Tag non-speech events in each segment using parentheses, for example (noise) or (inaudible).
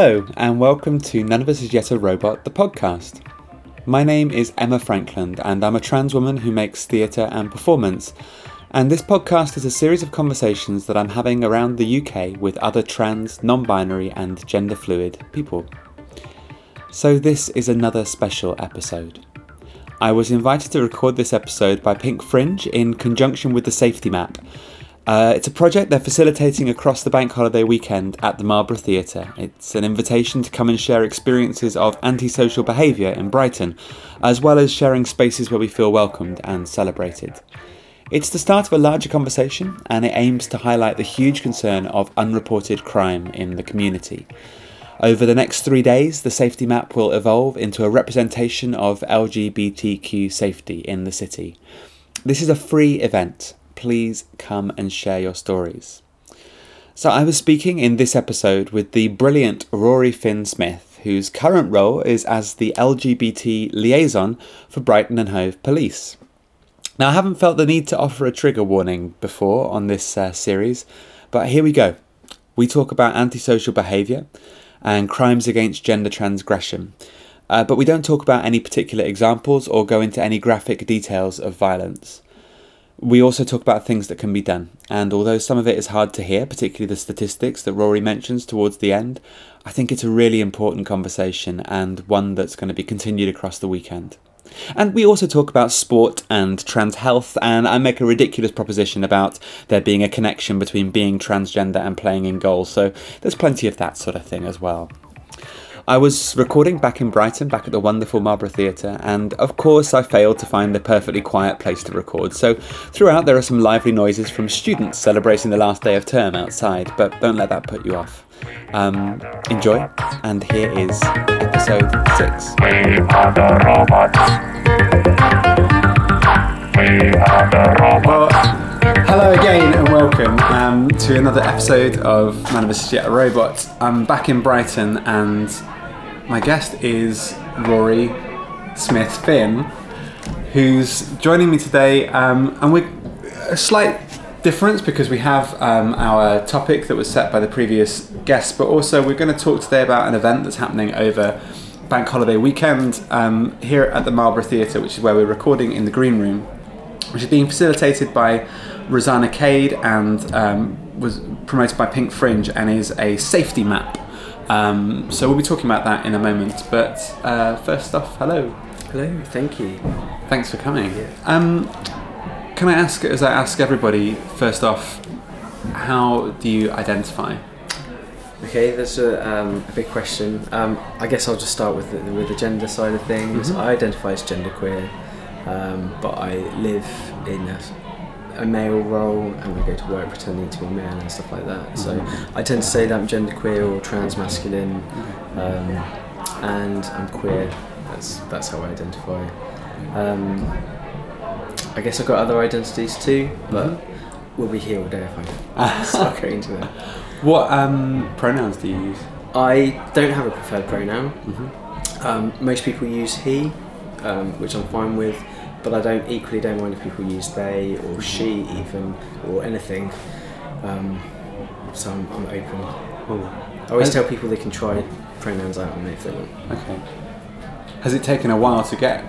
Hello, and welcome to None of Us Is Yet a Robot, the podcast. My name is Emma Frankland, and I'm a trans woman who makes theatre and performance. And this podcast is a series of conversations that I'm having around the UK with other trans, non binary, and gender fluid people. So, this is another special episode. I was invited to record this episode by Pink Fringe in conjunction with the Safety Map, uh, it's a project they're facilitating across the bank holiday weekend at the Marlborough Theatre. It's an invitation to come and share experiences of antisocial behaviour in Brighton, as well as sharing spaces where we feel welcomed and celebrated. It's the start of a larger conversation, and it aims to highlight the huge concern of unreported crime in the community. Over the next three days, the safety map will evolve into a representation of LGBTQ safety in the city. This is a free event, please come and share your stories. So, I was speaking in this episode with the brilliant Rory Finn Smith, whose current role is as the LGBT liaison for Brighton and Hove Police. Now, I haven't felt the need to offer a trigger warning before on this uh, series, but here we go. We talk about antisocial behaviour and crimes against gender transgression, uh, but we don't talk about any particular examples or go into any graphic details of violence. We also talk about things that can be done, and although some of it is hard to hear, particularly the statistics that Rory mentions towards the end, I think it's a really important conversation and one that's going to be continued across the weekend. And we also talk about sport and trans health, and I make a ridiculous proposition about there being a connection between being transgender and playing in goal, so there's plenty of that sort of thing as well. I was recording back in Brighton, back at the wonderful Marlborough Theatre, and of course I failed to find a perfectly quiet place to record. So throughout there are some lively noises from students celebrating the last day of term outside, but don't let that put you off. Um, enjoy, and here is episode six. We are the robots. We are the robots. hello again and welcome um, to another episode of Man of a Jet Robot. I'm back in Brighton and my guest is Rory Smith Finn, who's joining me today. Um, and we're a slight difference because we have um, our topic that was set by the previous guest, but also we're going to talk today about an event that's happening over bank holiday weekend um, here at the Marlborough Theatre, which is where we're recording in the green room, which is being facilitated by Rosana Cade and um, was promoted by Pink Fringe and is a safety map um, so we'll be talking about that in a moment. But uh, first off, hello. Hello, thank you. Thanks for coming. Yeah. Um, can I ask, as I ask everybody, first off, how do you identify? Okay, that's a, um, a big question. Um, I guess I'll just start with the, with the gender side of things. Mm-hmm. I identify as genderqueer, um, but I live in a a male role and I go to work pretending to be a male and stuff like that. So I tend to say that I'm genderqueer or trans masculine, um, and I'm queer. That's that's how I identify. Um, I guess I've got other identities too, but mm-hmm. we'll be here all day if I (laughs) start going into them. What um, pronouns do you use? I don't have a preferred pronoun. Mm-hmm. Um, most people use he, um, which I'm fine with but I don't equally don't mind if people use they or she even or anything. Um, so I'm, I'm open. I always tell people they can try pronouns out on me if they want. Okay. Has it taken a while to get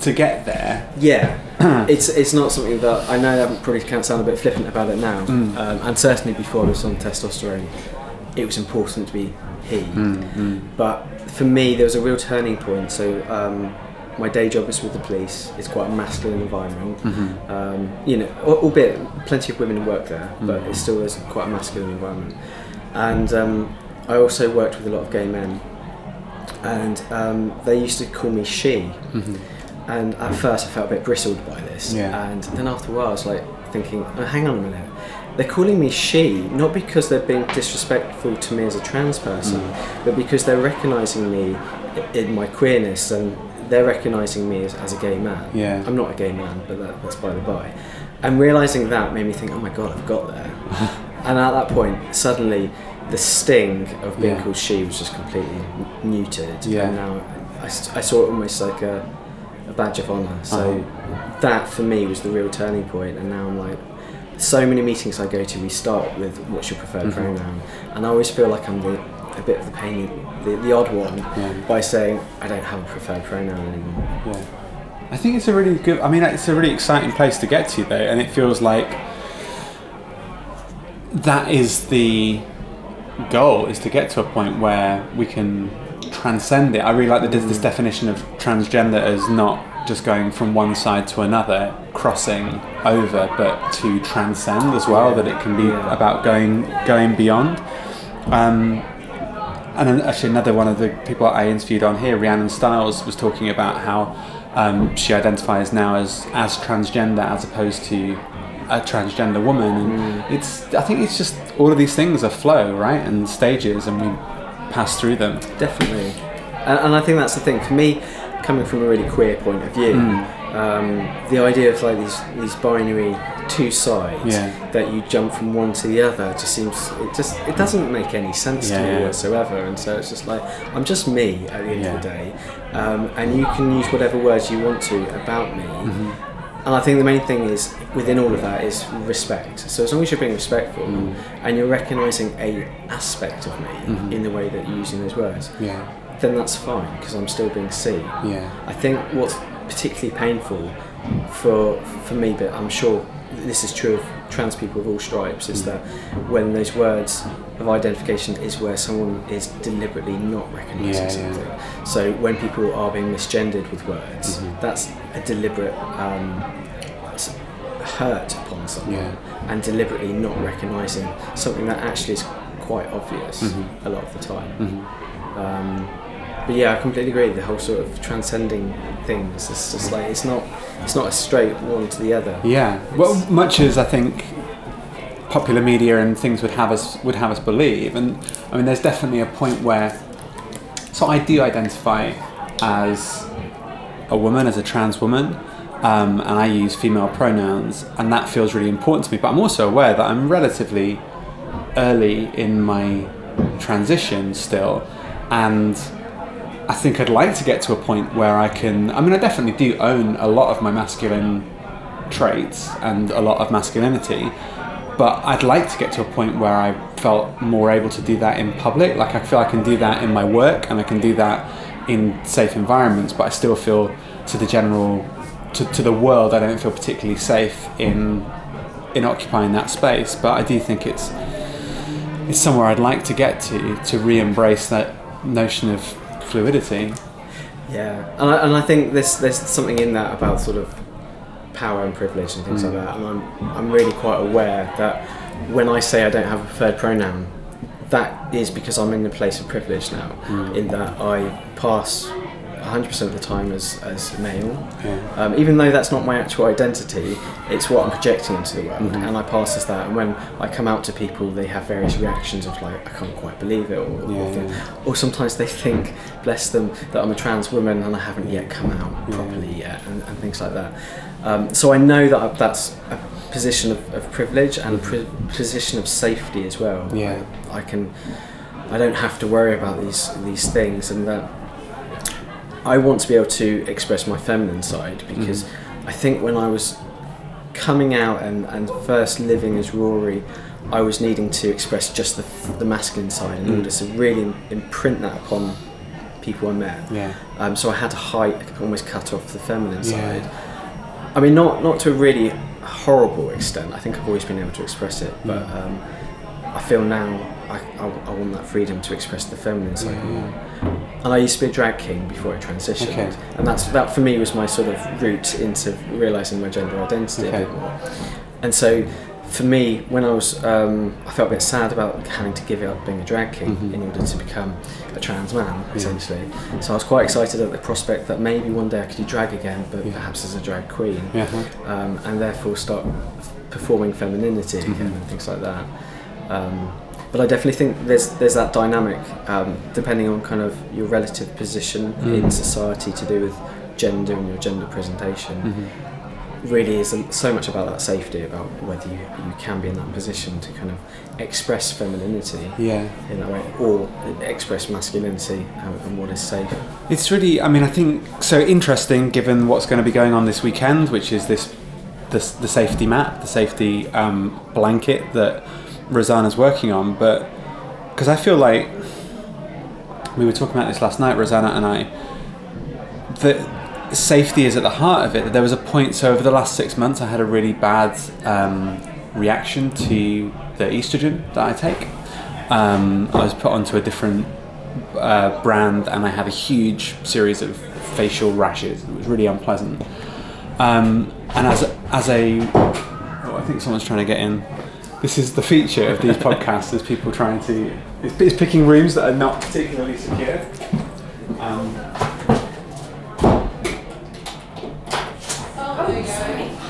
to get there? Yeah, (clears throat) it's it's not something that I know that probably can sound a bit flippant about it now, mm. um, and certainly before I was on testosterone, it was important to be he. Mm, mm. But for me, there was a real turning point. So um, my day job is with the police. It's quite a masculine environment. Mm-hmm. Um, you know, albeit plenty of women work there, mm-hmm. but it still is quite a masculine environment. And um, I also worked with a lot of gay men, and um, they used to call me she. Mm-hmm. And at first, I felt a bit bristled by this. Yeah. And then after a while, I was like thinking, oh, "Hang on a minute." They're calling me she, not because they're being disrespectful to me as a trans person, mm. but because they're recognising me in my queerness and they're recognizing me as, as a gay man. Yeah. I'm not a gay man, but that, that's by the by. And realizing that made me think, oh my god, I've got there. (laughs) and at that point, suddenly, the sting of being yeah. called she was just completely muted. Yeah. And now I, I saw it almost like a, a badge of honor. So uh-huh. that for me was the real turning point. And now I'm like, so many meetings I go to, we start with what's your preferred mm-hmm. pronoun, and I always feel like I'm the a bit of the pain, the, the odd one, Yeah. by saying I don't have a preferred pronoun anymore. Yeah. I think it's a really good. I mean, it's a really exciting place to get to, though, and it feels like that is the goal: is to get to a point where we can transcend it. I really like the, this definition of transgender as not just going from one side to another, crossing over, but to transcend as well. That it can be about going going beyond. Um, and then actually another one of the people I interviewed on here, Rhyannon Styles, was talking about how um, she identifies now as as transgender as opposed to a transgender woman, and it's I think it's just all of these things are flow, right, and stages, and we pass through them. Definitely, and, and I think that's the thing for me, coming from a really queer point of view. Hmm. Um, the idea of like these these binary two sides Yeah. that you jump from one to the other just seems it just it doesn't make any sense Yeah, to me yeah. whatsoever. And so it's just like I'm just me at the end of the day, um, and you can use whatever words you want to about me. Mm-hmm. And I think the main thing is within all of that is respect. So as long as you're being respectful Mm. and you're recognizing a aspect of me in the way that you're using those words, Yeah, then that's fine because I'm still being seen. yeah, I think what's particularly painful for for me, but I'm sure this is true of trans people of all stripes, is that when those words of identification is where someone is deliberately not recognising Yeah, yeah. something. So when people are being misgendered with words, Mm-hmm. that's a deliberate um, hurt upon someone, Yeah. and deliberately not recognising something that actually is quite obvious Mm-hmm. a lot of the time. Um, but yeah, I completely agree. The whole sort of transcending things. It's just like it's not it's not a straight one to the other. yeah. Well, much as I think popular media and things would have us would have us believe, and I mean, there's definitely a point where. So I do identify as a woman, as a trans woman, um, and I use female pronouns, and that feels really important to me. But I'm also aware that I'm relatively early in my transition still, and I think I'd like to get to a point where I can. I mean, I definitely do own a lot of my masculine traits and a lot of masculinity, but I'd like to get to a point where I felt more able to do that in public. Like I feel I can do that in my work and I can do that in safe environments, but I still feel to the general, to, to the world, I don't feel particularly safe in in occupying that space. But I do think it's it's somewhere I'd like to get to to re-embrace that notion of fluidity. Yeah, and I, and I think there's there's something in that about sort of power and privilege and things like hmm. that. And I'm I'm really quite aware that when I say I don't have a preferred pronoun, that is because I'm in a place of privilege now, hmm. in that I pass 100% of the time as, as male. Yeah. Um, even though that's not my actual identity, it's what I'm projecting into the world, and I pass as that. And when I come out to people, they have various reactions of like, I can't quite believe it, or, Yeah, or, or sometimes they think, bless them, that I'm a trans woman and I haven't yet come out properly yet, and, and things like that. Um, so I know that I- that's a position of, of privilege and a pri- position of safety as well. Yeah. I, I can, I don't have to worry about these these things, and that I want to be able to express my feminine side because I think when I was coming out and, and first living as Rory, I was needing to express just the, the masculine side in order to really imprint that upon people I met. Yeah. Um, so I had to hide, almost cut off the feminine Yeah. side. I mean, not not to a really horrible extent. I think I've always been able to express it, but Mm. um, I feel now I, I, I want that freedom to express the feminine side Yeah, more. And I used to be a drag king before I transitioned, Okay. and that's that for me was my sort of route into realizing my gender identity Okay. a bit more. And so, for me, when I was, um, I felt a bit sad about having to give up being a drag king Mhm. in order to become a trans man, essentially. So I was quite excited at the prospect that maybe one day I could do drag again, but Yeah. perhaps as a drag queen, Yeah. um, and therefore start performing femininity again Mhm. and things like that. Um, but I definitely think there's there's that dynamic um, depending on kind of your relative position Mm. in society to do with gender and your gender presentation. Mhm. Really is so much about that safety about whether you, you can be in that position to kind of express femininity Yeah. in that way or express masculinity and, and what is safe. It's really, I mean, I think so interesting given what's going to be going on this weekend, which is this, this the safety map, the safety um, blanket that Rosana's working on. But because I feel like we were talking about this last night, Rosanna and I. That safety is at the heart of it. There was a point. So over the last six months, I had a really bad um, reaction to the estrogen that I take. Um, I was put onto a different uh, brand, and I had a huge series of facial rashes. It was really unpleasant. Um, and as as a, oh, I think someone's trying to get in. This is the feature of these podcasts: is people trying to, it's, it's picking rooms that are not particularly secure. Um,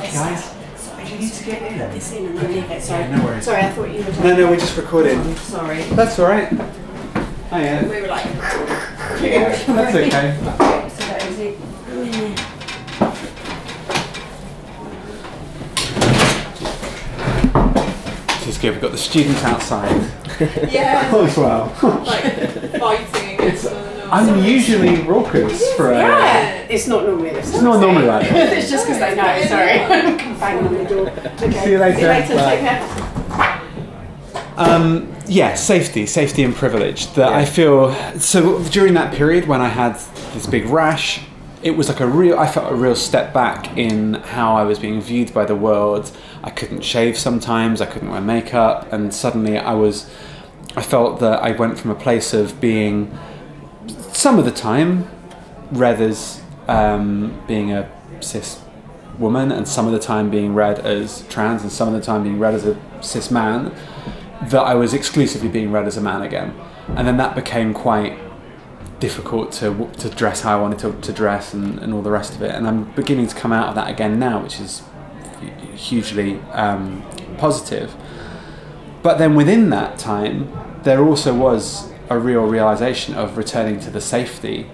hey guys, sorry, you need to get in. this in and then leave it. Sorry. no worries. Sorry, I thought you were. No, no, we're just recording. Sorry. That's all right. Oh yeah, We were like. (laughs) that's okay. (laughs) So that was it. This is good. We've got the students outside (laughs) Yeah, (laughs) as well. like fighting against one another. Unusually raucous for a. Yeah, it's not normally this. It's not normally like (laughs) that. it's just because they know. Sorry, banging on the door. Okay. See you later. See you later. Bye. Take care. Um, yeah, safety, safety and privilege. That I feel so during that period when I had this big rash, it was like a real. I felt a real step back in how I was being viewed by the world. I couldn't shave sometimes. I couldn't wear makeup, and suddenly I was. I felt that I went from a place of being, some of the time, read as um, being a cis woman, and some of the time being read as trans, and some of the time being read as a cis man that I was exclusively being read as a man again, and then that became quite difficult to to dress how I wanted to, to dress and, and all the rest of it. And I'm beginning to come out of that again now, which is hugely um, positive. But then within that time, there also was a real realization of returning to the safety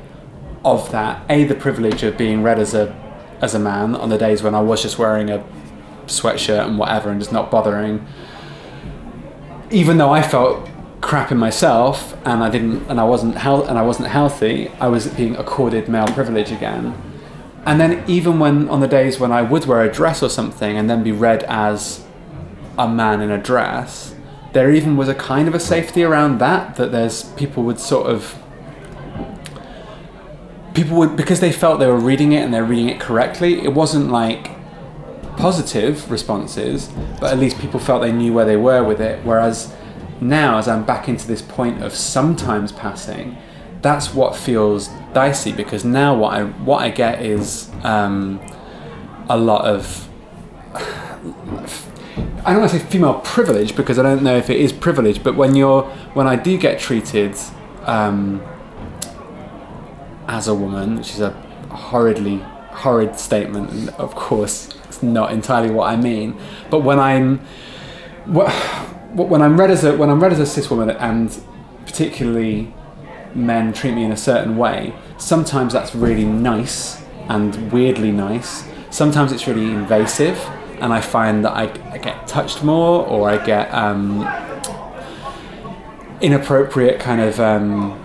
of that. A, the privilege of being read as a as a man on the days when I was just wearing a sweatshirt and whatever and just not bothering even though I felt crap in myself and I didn't and I wasn't health and I wasn't healthy, I was being accorded male privilege again. And then even when on the days when I would wear a dress or something and then be read as a man in a dress, there even was a kind of a safety around that that there's people would sort of people would because they felt they were reading it and they're reading it correctly, it wasn't like positive responses, but at least people felt they knew where they were with it. Whereas now, as I'm back into this point of sometimes passing, that's what feels dicey because now what I what I get is um, a lot of (sighs) I don't want to say female privilege because I don't know if it is privilege, but when you're when I do get treated um, as a woman, which is a horridly horrid statement, and of course it's not entirely what I mean. But when I'm wh- when I'm read as a when I'm read as a cis woman, and particularly men treat me in a certain way, sometimes that's really nice and weirdly nice. Sometimes it's really invasive, and I find that I, I get touched more, or I get um, inappropriate kind of um,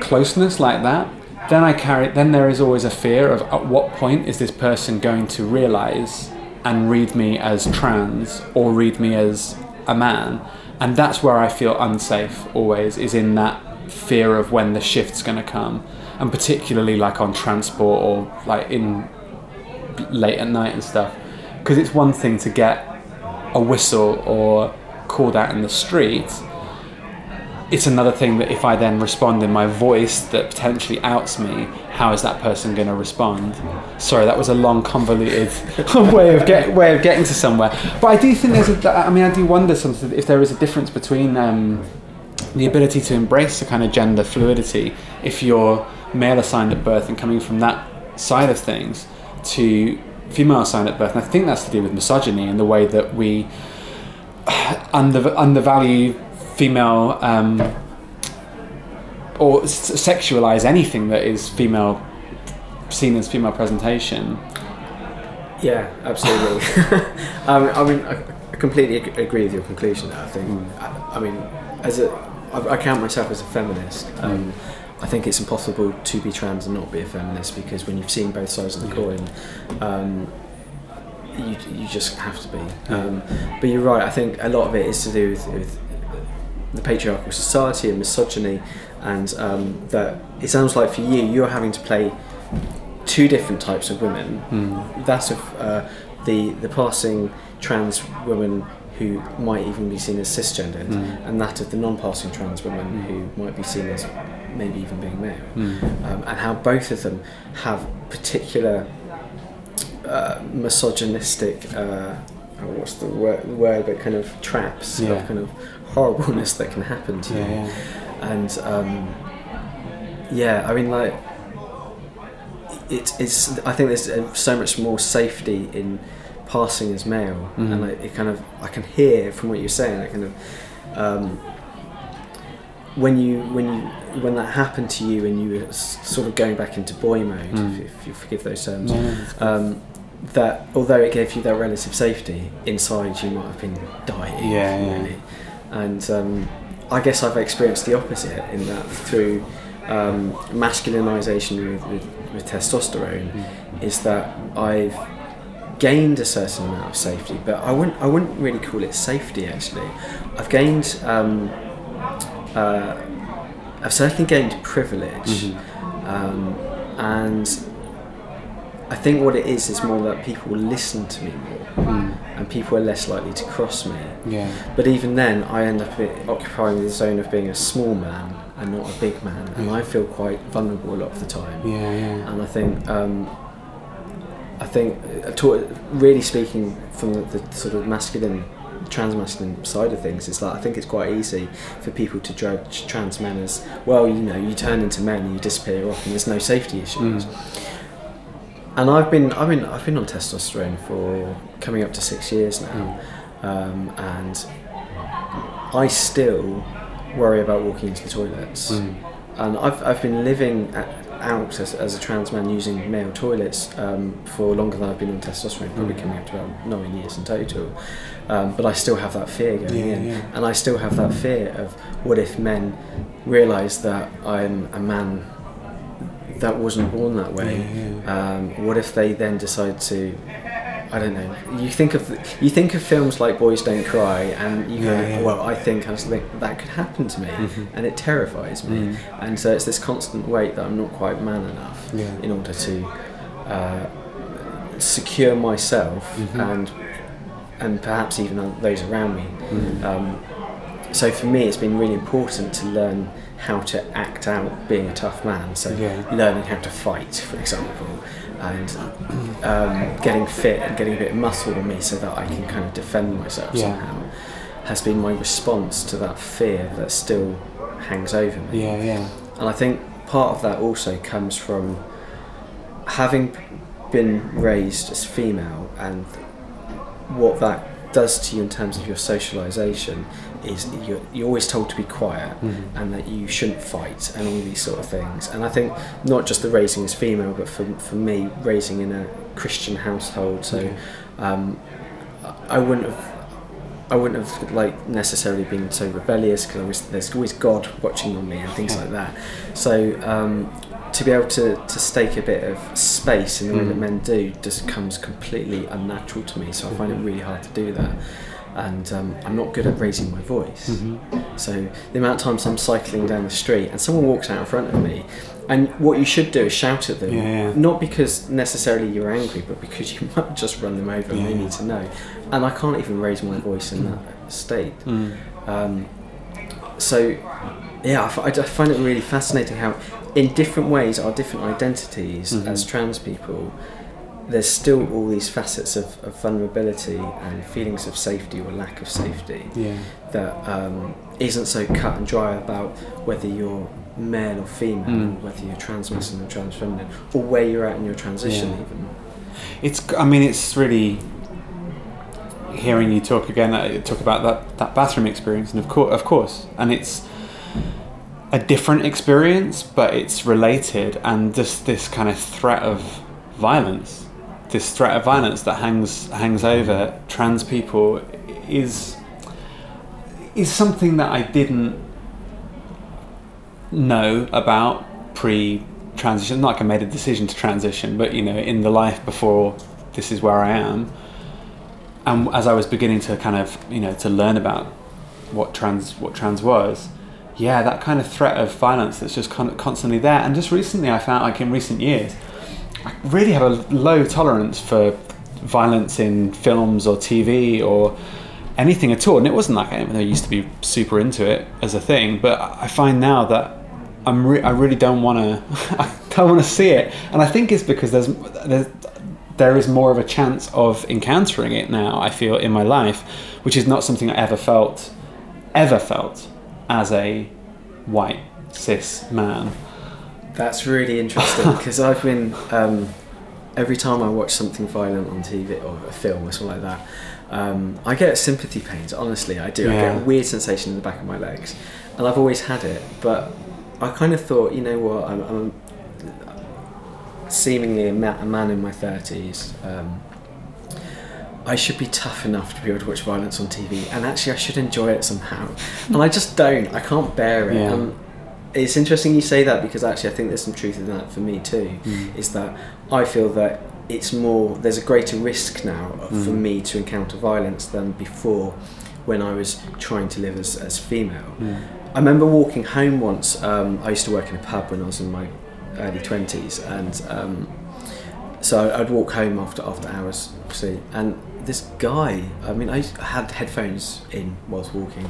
closeness like that. Then I carry. Then there is always a fear of at what point is this person going to realise and read me as trans or read me as a man, and that's where I feel unsafe. Always is in that fear of when the shift's going to come, and particularly like on transport or like in late at night and stuff, because it's one thing to get a whistle or called out in the street it's another thing that if I then respond in my voice that potentially outs me, how is that person going to respond? Sorry, that was a long, convoluted (laughs) way of get way of getting to somewhere. But I do think there's a. I mean, I do wonder something if there is a difference between um, the ability to embrace the kind of gender fluidity if you're male assigned at birth and coming from that side of things to female assigned at birth. And I think that's to do with misogyny and the way that we (sighs) under, undervalue female um, or s- sexualize anything that is female seen as female presentation. Yeah, absolutely. (laughs) um, I mean, I, completely agree with your conclusion. There, I think. Mm. I, I mean, as a, I, I count myself as a feminist. Um, I think it's impossible to be trans and not be a feminist because when you've seen both sides of the Yeah. coin, um, you, you just have to be. Um, but you're right. I think a lot of it is to do with, with the patriarchal society and misogyny, and um, that it sounds like for you, you're having to play two different types of women. Mm. That of uh, the the passing trans woman who might even be seen as cisgendered, Mm. and that of the non-passing trans woman who might be seen as maybe even being male, Mm. um, and how both of them have particular uh, misogynistic. Uh, oh, what's the word, word? But kind of traps Yeah. of kind of horribleness that can happen to Yeah, you yeah. and um, yeah, I mean, like it, it's. I think there's uh, so much more safety in passing as male, Mhm. and like, it kind of I can hear from what you're saying, that kind of um, when you when you when that happened to you and you were sort of going back into boy mode, Mm. if, if you forgive those terms. Yeah. Um, that although it gave you that relative safety, inside you might have been dying. Yeah, yeah. And um, I guess I've experienced the opposite in that through um, masculinization with, with, with testosterone, Mm. is that I've gained a certain amount of safety, but I wouldn't I wouldn't really call it safety actually. I've gained um, uh, I've certainly gained privilege, Mhm. um, and I think what it is is more that people listen to me more, Mm. And people are less likely to cross me. Yeah. But even then, I end up occupying the zone of being a small man and not a big man, and Yeah. I feel quite vulnerable a lot of the time. Yeah, yeah. And I think, um, I think, uh, really speaking from the, the sort of masculine, trans-masculine side of things, is that I think it's quite easy for people to judge trans men as well. You know, you turn into men and you disappear off, and there's no safety issues. Mm. And I've been, I've been, I've been on testosterone for coming up to six years now, um, and I still worry about walking into the toilets. Mm. And I've, I've been living a out as, as a trans man using male toilets um, for longer than I've been on testosterone, probably Mm. coming up to about nine years in total. Um, but I still have that fear going Yeah, in. yeah. And I still have that fear of what if men realise that I'm a man that wasn't born that way? Yeah, Um, what if they then decide to I don't know. You think of you think of films like Boys Don't Cry, and you go, Yeah, well, I think I just think that could happen to me, Mhm. and it terrifies me. Mm. And so it's this constant weight that I'm not quite man enough in order to uh, secure myself Mhm. and and perhaps even those around me. Mm. Um, so for me, it's been really important to learn how to act out being a tough man. So Yeah. learning how to fight, for example, and um, getting fit and getting a bit of muscle on me so that I can kind of defend myself Yeah. somehow has been my response to that fear that still hangs over me. Yeah, yeah. And I think part of that also comes from having been raised as female and what that does to you in terms of your socialisation is you're, you're always told to be quiet Mhm. and that you shouldn't fight and all these sort of things. And I think not just the raising as female, but for, for me, raising in a Christian household, so Yeah. um, I wouldn't have. I wouldn't have like necessarily been so rebellious because there's always God watching on me and things like that. So um, to be able to, to stake a bit of space in the way that Mm. men do just comes completely unnatural to me. So I find it really hard to do that, and um, I'm not good at raising my voice. Mhm. So the amount of times I'm cycling down the street and someone walks out in front of me, and what you should do is shout at them, Yeah, yeah. not because necessarily you're angry, but because (laughs) you might just run them over and they Yeah. need to know. And I can't even raise my voice in that state. Mm. Um, so, yeah, I, f- I just find it really fascinating how, in different ways, our different identities Mhm. as trans people, there's still all these facets of, of vulnerability and feelings of safety or lack of safety Yeah. that um, isn't so cut and dry about whether you're male or female, Mm. whether you're trans masculine or trans feminine, or where you're at in your transition, Yeah. even. It's. I mean, it's really hearing you talk again. uh, Talk about that that bathroom experience, and of course, of course, and it's a different experience, but it's related, and just this kind of threat of violence, this threat of violence that hangs hangs over trans people, is is something that I didn't know about pre transition. Not like I made a decision to transition, but you know, in the life before this is where I am. And as I was beginning to kind of, you know, to learn about what trans what trans was, yeah, that kind of threat of violence that's just kind of constantly there. And just recently, I found like in recent years, really have a low tolerance for violence in films or TV or anything at all. And it wasn't like I, I used to be super into it as a thing, but I find now that I'm re- I really don't want to (laughs) I don't want to see it. And I think it's because there's there's there is more of a chance of encountering it now. I feel in my life, which is not something I ever felt ever felt as a white cis man. That's really interesting (laughs) because I've been um, every time I watch something violent on TV or a film or something like that, um, I get sympathy pains. Honestly, I do. I get a weird sensation in the back of my legs, and I've always had it. But I kind of thought, you know what? I'm, I'm seemingly a, ma- a man in my thirties. Um, I should be tough enough to be able to watch violence on TV, and actually, I should enjoy it somehow. And I just don't. I can't bear it. Yeah. And it's interesting you say that because actually, I think there's some truth in that for me too. Is that I feel that it's more. There's a greater risk now for me to encounter violence than before, when I was trying to live as as female. I remember walking home once. Um, I used to work in a pub when I was in my early twenties, and um, so I'd walk home after after hours, obviously, and this guy. I mean, I had headphones in whilst walking,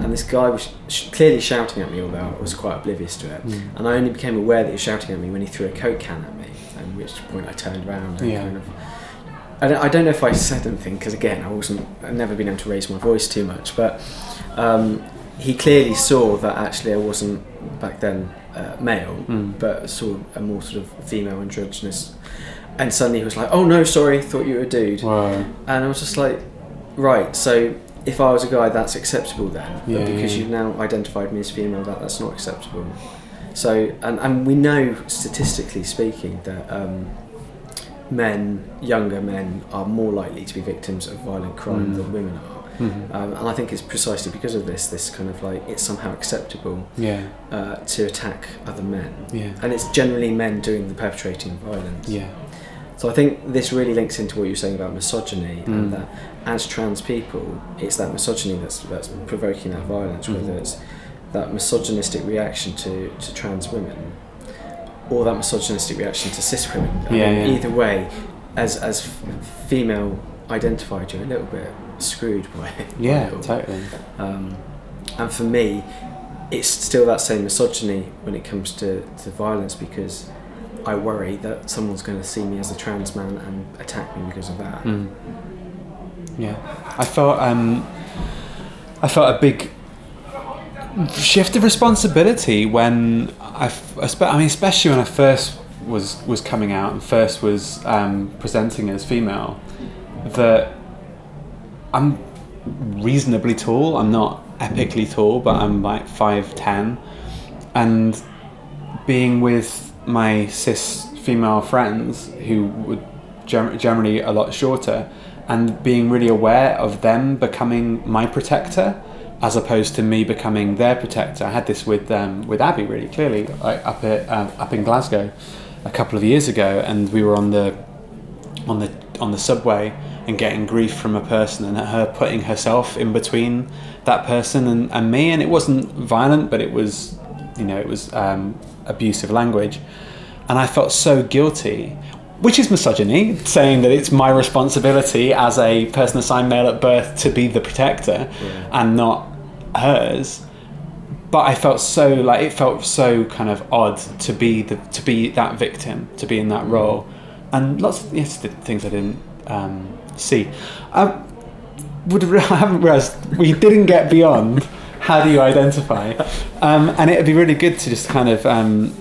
and this guy was sh- clearly shouting at me, although I was quite oblivious to it. And I only became aware that he was shouting at me when he threw a coke can at me, at which point I turned around and Yeah. kind of. I don't, I don't know if I said anything because again I wasn't I've never been able to raise my voice too much, but um, he clearly saw that actually I wasn't back then uh, male, Mm. but saw a more sort of female androgynous, and suddenly he was like, "Oh no, sorry, thought you were a dude," Wow. and I was just like, "Right, so." If I was a guy, that's acceptable then. Yeah, but because yeah, you've now identified me as female, that that's not acceptable. So, and, and we know statistically speaking that um, men, younger men, are more likely to be victims of violent crime Mm. than women are. Mhm. Um, and I think it's precisely because of this, this kind of like it's somehow acceptable Yeah. uh, to attack other men. Yeah. And it's generally men doing the perpetrating of violence. Yeah. So I think this really links into what you're saying about misogyny Mm. and that as trans people, it's that misogyny that's, that's provoking that violence, Mhm. whether it's that misogynistic reaction to, to trans women or that misogynistic reaction to cis women. I Yeah, mean, yeah. Either way, as, as female identified, you're a little bit screwed by it. by (laughs) Yeah. it. Totally. Um, and for me, it's still that same misogyny when it comes to, to violence because I worry that someone's going to see me as a trans man and attack me because of that. Mm. Yeah, I felt um, I felt a big shift of responsibility when I, I mean, especially when I first was was coming out and first was um, presenting as female, that I'm reasonably tall. I'm not epically tall, but I'm like five ten, and being with my cis female friends who were generally a lot shorter and being really aware of them becoming my protector as opposed to me becoming their protector. I had this with um, with Abby really clearly like up at um, up in Glasgow a couple of years ago, and we were on the on the on the subway and getting grief from a person and her putting herself in between that person and, and me and it wasn't violent but it was you know it was um, abusive language and I felt so guilty which is misogyny saying that it's my responsibility as a person assigned male at birth to be the protector Yeah. and not hers. But I felt so like it felt so kind of odd to be the to be that victim to be in that role. And lots of yes the things I didn't um, see. I would (laughs) I haven't realized we didn't get beyond how do you identify? Um, and it'd be really good to just kind of um,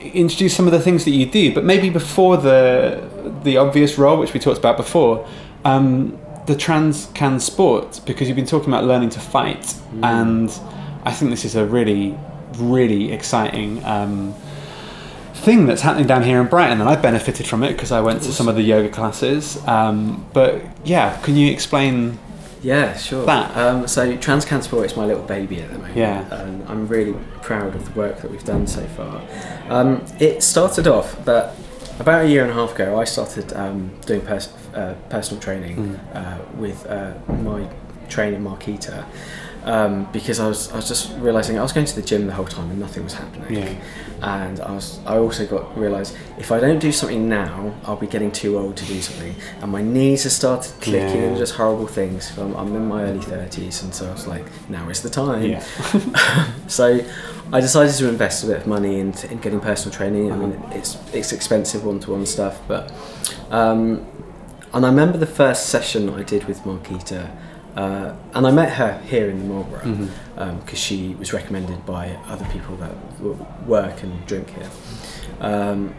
introduce some of the things that you do but maybe before the the obvious role which we talked about before um, the trans can sport because you've been talking about learning to fight and I think this is a really really exciting um, thing that's happening down here in Brighton and I've benefited from it because I went to some of the yoga classes. Um, but yeah can you explain Yeah, sure. That. Um, so Trans Can is my little baby at the moment. Yeah. And I'm really proud of the work that we've done so far. Um, it started off that about a year and a half ago, I started um, doing pers- uh, personal training Mm. uh, with uh, my trainer Marquita, um, because I was I was just realizing I was going to the gym the whole time and nothing was happening. Yeah. And I was I also got realized if I don't do something now, I'll be getting too old to do something, and my knees have started clicking Yeah. and just horrible things. I'm, I'm in my early thirties, and so I was like, now is the time. Yeah. (laughs) (laughs) so I decided to invest a bit of money in, in getting personal training. I mean, Uh-huh. it's it's expensive one-to-one stuff, but um, and I remember the first session I did with Marquita, uh, and I met her here in the Marlborough because she was recommended by other people that w- work and drink here. Um,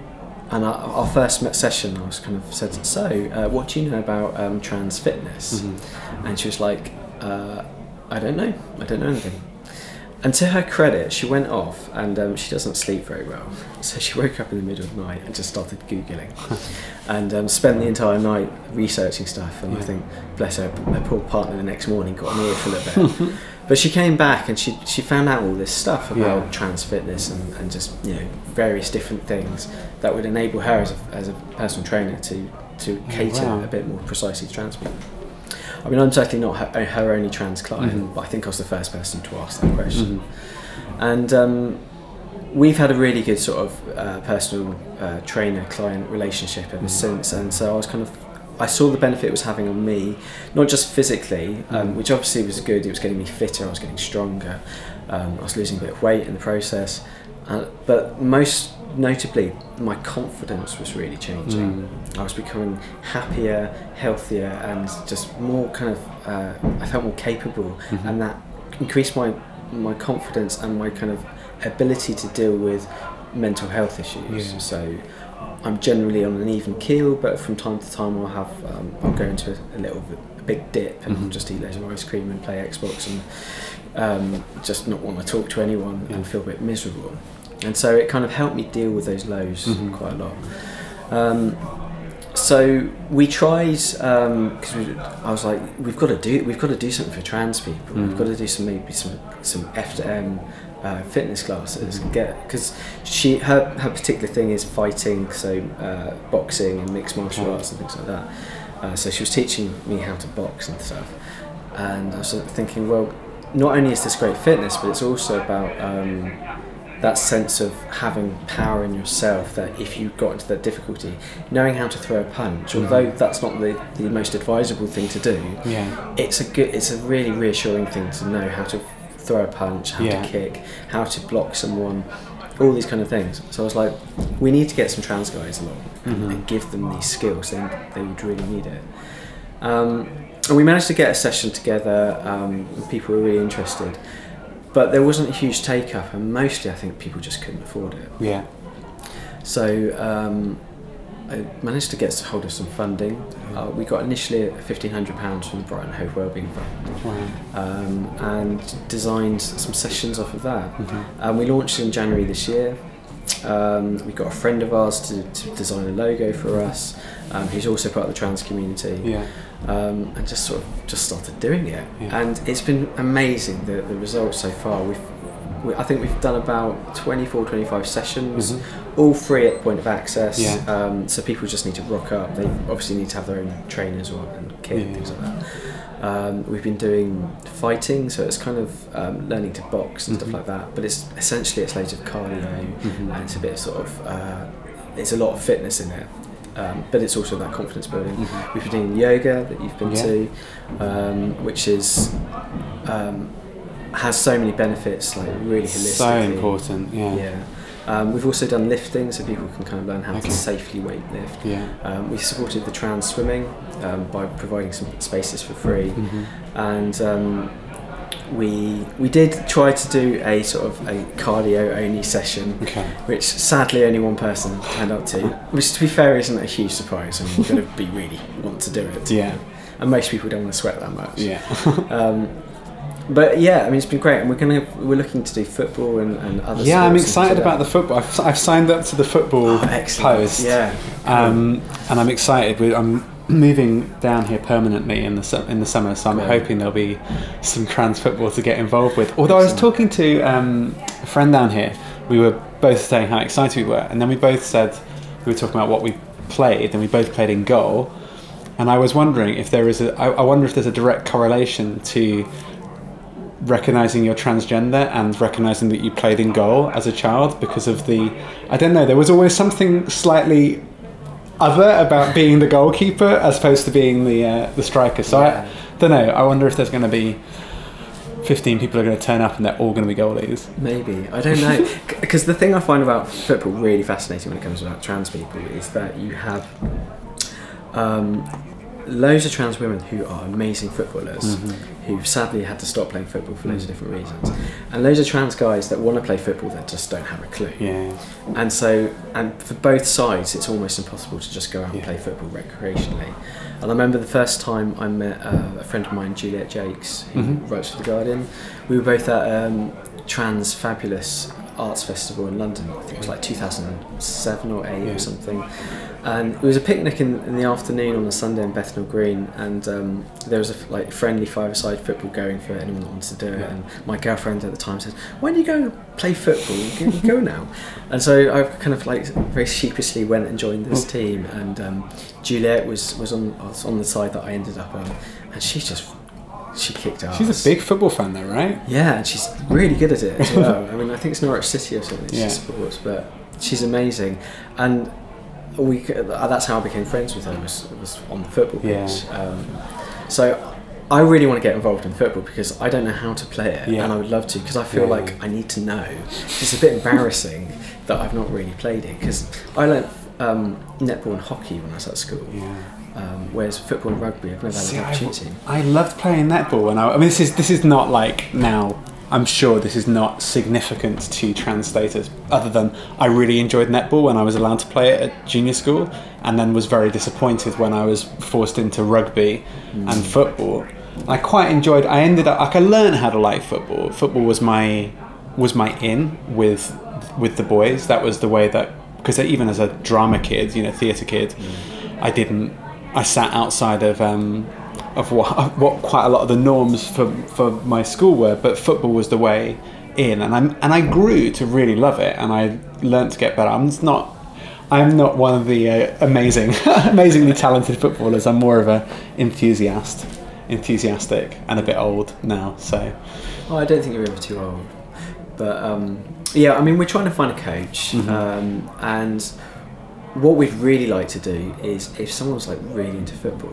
and our, our first met session, I was kind of said, "So, uh, what do you know about um, trans fitness?" Mhm. And she was like, uh, "I don't know. I don't know anything." And to her credit, she went off, and um, she doesn't sleep very well. So she woke up in the middle of the night and just started googling, (laughs) and um, spent the entire night researching stuff. And I think, bless her, her poor partner the next morning got an earful of it. (laughs) but she came back and she she found out all this stuff about Yeah. trans fitness and, and just you know various different things that would enable her as a, as a personal trainer to to cater wow. a bit more precisely to trans people. I mean, I'm certainly not her, her only trans client, Mhm. but I think I was the first person to ask that question. Mhm. And um, we've had a really good sort of uh, personal uh, trainer client relationship ever Mhm. since. And so I was kind of, I saw the benefit it was having on me, not just physically, um, Mhm. which obviously was good, it was getting me fitter, I was getting stronger, um, I was losing a bit of weight in the process. Uh, but most notably, my confidence was really changing. Mm. I was becoming happier, healthier, and just more kind of. Uh, I felt more capable, Mhm. and that increased my my confidence and my kind of ability to deal with mental health issues. Yeah. So. I'm generally on an even keel, but from time to time I'll have um, I'll go into a, a little bit, a big dip and Mhm. just eat loads of ice cream and play Xbox and um, just not want to talk to anyone Yeah. and feel a bit miserable. And so it kind of helped me deal with those lows Mhm. quite a lot. Um, so we tried because we I was like, we've got to do we've got to do something for trans people. Mhm. We've got to do some maybe some some FTM uh, fitness classes. Mhm. Get because she her her particular thing is fighting, so uh, boxing and mixed martial Okay. arts and things like that. Uh, so she was teaching me how to box and stuff. And I was sort of thinking, well, not only is this great fitness, but it's also about um, that sense of having power in yourself. That if you got into that difficulty, knowing how to throw a punch, Mhm. although that's not the, the most advisable thing to do, Yeah. it's a good, it's a really reassuring thing to know how to throw a punch, how Yeah. to kick, how to block someone, all these kind of things. So I was like, we need to get some trans guys along Mhm. and give them these skills. Then they would really need it. Um, and we managed to get a session together. Um, and people were really interested, but there wasn't a huge take up, and mostly I think people just couldn't afford it. Yeah. So um, I managed to get hold of some funding. Uh, we got initially fifteen hundred pounds from the Brighton Hove Wellbeing Fund, Wow. um, and designed some sessions off of that. Mhm. Um, we launched in January this year. Um, we got a friend of ours to, to design a logo for us, um, who's also part of the trans community Yeah. Um, and just sort of just started doing it. Yeah. And it's been amazing the, the results so far. We've we, I think we've done about 24, 25 sessions, Mhm. all free at the point of access. Yeah. Um, so people just need to rock up. They obviously need to have their own trainers or and kit and things like that. Um, we've been doing fighting, so it's kind of um, learning to box and Mhm. stuff like that. But it's essentially it's loads of cardio Mhm. and it's a bit of sort of uh, it's a lot of fitness in it. Um, but it's also that confidence building. Mhm. We've been doing yoga that you've been Yeah. to, um, which is um, has so many benefits, like really holistically. So important. Yeah. Yeah. Um, we've also done lifting, so people can kind of learn how Okay. to safely weight lift. Yeah. Um, we supported the trans swimming um, by providing some spaces for free, Mhm. and um, we we did try to do a sort of a cardio only session, Okay. which sadly only one person turned up to. Which, to be fair, isn't a huge surprise. I mean, you're going to be really want to do it. Yeah. And most people don't want to sweat that much. Yeah. (laughs) Um, but yeah, I mean, it's been great, and we're gonna we're looking to do football and, and other. yeah, I'm excited about the football. I've, I've signed up to the football Oh, post. Yeah. Um, and I'm excited. I'm moving down here permanently in the su- in the summer, so I'm Great. hoping there'll be some trans football to get involved with. Although I was talking to um, a friend down here, we were both saying how excited we were, and then we both said we were talking about what we played, and we both played in goal. And I was wondering if there is a. I, I wonder if there's a direct correlation to recognizing your transgender and recognizing that you played in goal as a child because of the I don't know there was always something slightly other about being the goalkeeper as opposed to being the uh, the striker. So Yeah. I don't know. I wonder if there's going to be 15 people are going to turn up and they're all going to be goalies. Maybe. I don't know. (laughs) Because the thing I find about football really fascinating when it comes about trans people is that you have um, loads of trans women who are amazing footballers who sadly had to stop playing football for loads of different reasons, and loads of trans guys that want to play football that just don't have a clue. yeah And so, and for both sides, it's almost impossible to just go out and play football recreationally. And I remember the first time I met uh, a friend of mine, Juliet Jacques, who Mhm. writes for The Guardian. We were both at um, Trans Fabulous Arts Festival in London. I think it was like 2007 or 8 Yeah. or something. And it was a picnic in, in the afternoon on a Sunday in Bethnal Green, and um, there was a like friendly five-a-side football going for anyone that wanted to do it. Yeah. And my girlfriend at the time said, "When do you go play football? You go- go now." (laughs) And so I kind of like very sheepishly went and joined this Mm. team, and um, Juliet was was on was on the side that I ended up on, and she just she kicked ass. she's a big football fan though right Yeah, and she's really good at it as well. (laughs) I mean, I think it's Norwich City or something she Yeah. supports, but she's amazing. And we uh, that's how I became friends with her was, was on the football Yeah. pitch. Um, so I really want to get involved in football because I don't know how to play it, Yeah. and I would love to because I feel Yeah. like I need to know. It's a bit embarrassing that I've not really played it because I learnt um, netball and hockey when I was at school. yeah Um, whereas football and rugby, I've never See, had an I, opportunity. I loved playing netball when I. I mean, this is this is not like now. I'm sure this is not significant to trans status, other than I really enjoyed netball when I was allowed to play it at junior school, and then was very disappointed when I was forced into rugby and football. I quite enjoyed. I ended up like I learned how to like football. Football was my was my in with with the boys. That was the way that because even as a drama kid, you know, theatre kid, I didn't. I sat outside of um, of what (laughs) what quite a lot of the norms for for my school were, but football was the way in, and I and I grew to really love it, and I learnt to get better. I'm not. I'm not one of the uh, amazing, (laughs) amazingly talented footballers. I'm more of a enthusiast, enthusiastic, and a bit old now. So, Oh, I don't think you're ever too old. But um, yeah, I mean, we're trying to find a coach, Mm-hmm. um, and what we'd really like to do is if someone's like really into football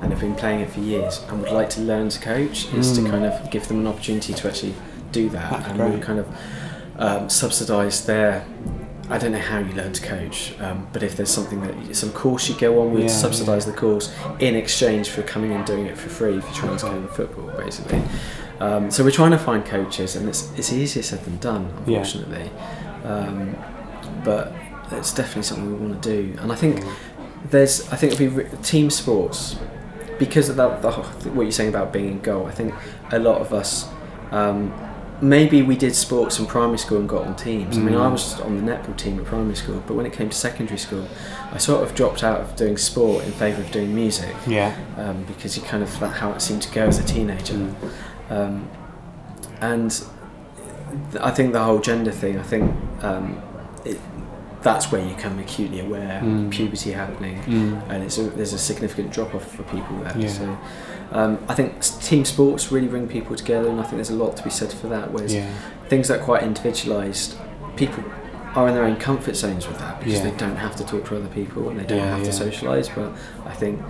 and have been playing it for years and would like to learn to coach, is to kind of give them an opportunity to actually do that, Mm. And we kind of um, subsidise their. I don't know how you learn to coach, um, but if there's something that some course you go on, we'd Yeah, subsidise the course in exchange for coming and doing it for free for trying to go to football, basically. Um, so we're trying to find coaches, and it's it's easier said than done, Yeah. unfortunately. Um, but it's definitely something we want to do, and I think there's I think it'll be re- team sports because of that. The, what you're saying about being in goal, I think a lot of us. Um, Maybe we did sports in primary school and got on teams. I mean, I was on the netball team at primary school, but when it came to secondary school, I sort of dropped out of doing sport in favour of doing music yeah, um, because you kind of that how it seemed to go as a teenager. Um, and th- I think the whole gender thing, I think um, it, that's where you become acutely aware Mm. puberty happening, Mm. and it's a, there's a significant drop off for people there. Yeah. So um, I think team sports really bring people together, and I think there's a lot to be said for that. Whereas yeah, things that are quite individualised, people are in their own comfort zones with that because Yeah. they don't have to talk to other people and they don't have to socialise. But I think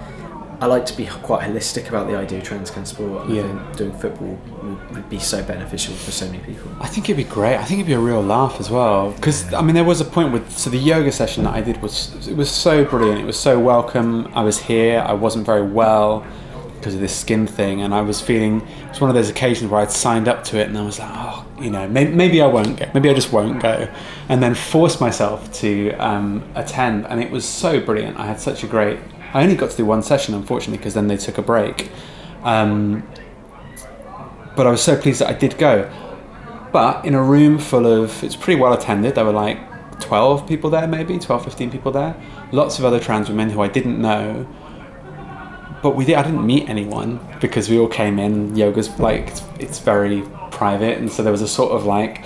I like to be quite holistic about the idea of transcan sport. And Yeah. I think doing football would, would be so beneficial for so many people. I think it'd be great. I think it'd be a real laugh as well. Because I mean, there was a point with so the yoga session that I did was it was so brilliant. It was so welcome. I was here. I wasn't very well because of this skin thing, and I was feeling. It was one of those occasions where I'd signed up to it, and I was like, oh, you know, maybe, maybe I won't go. Maybe I just won't go, and then forced myself to um, attend, and it was so brilliant. I had such a great. I only got to do one session, unfortunately, because then they took a break. Um, but I was so pleased that I did go. But in a room full of, it's pretty well attended. There were like 12 people there, maybe 12, 15 people there. Lots of other trans women who I didn't know. But we did, I didn't meet anyone because we all came in. Yoga's like, it's, it's very private. And so there was a sort of like,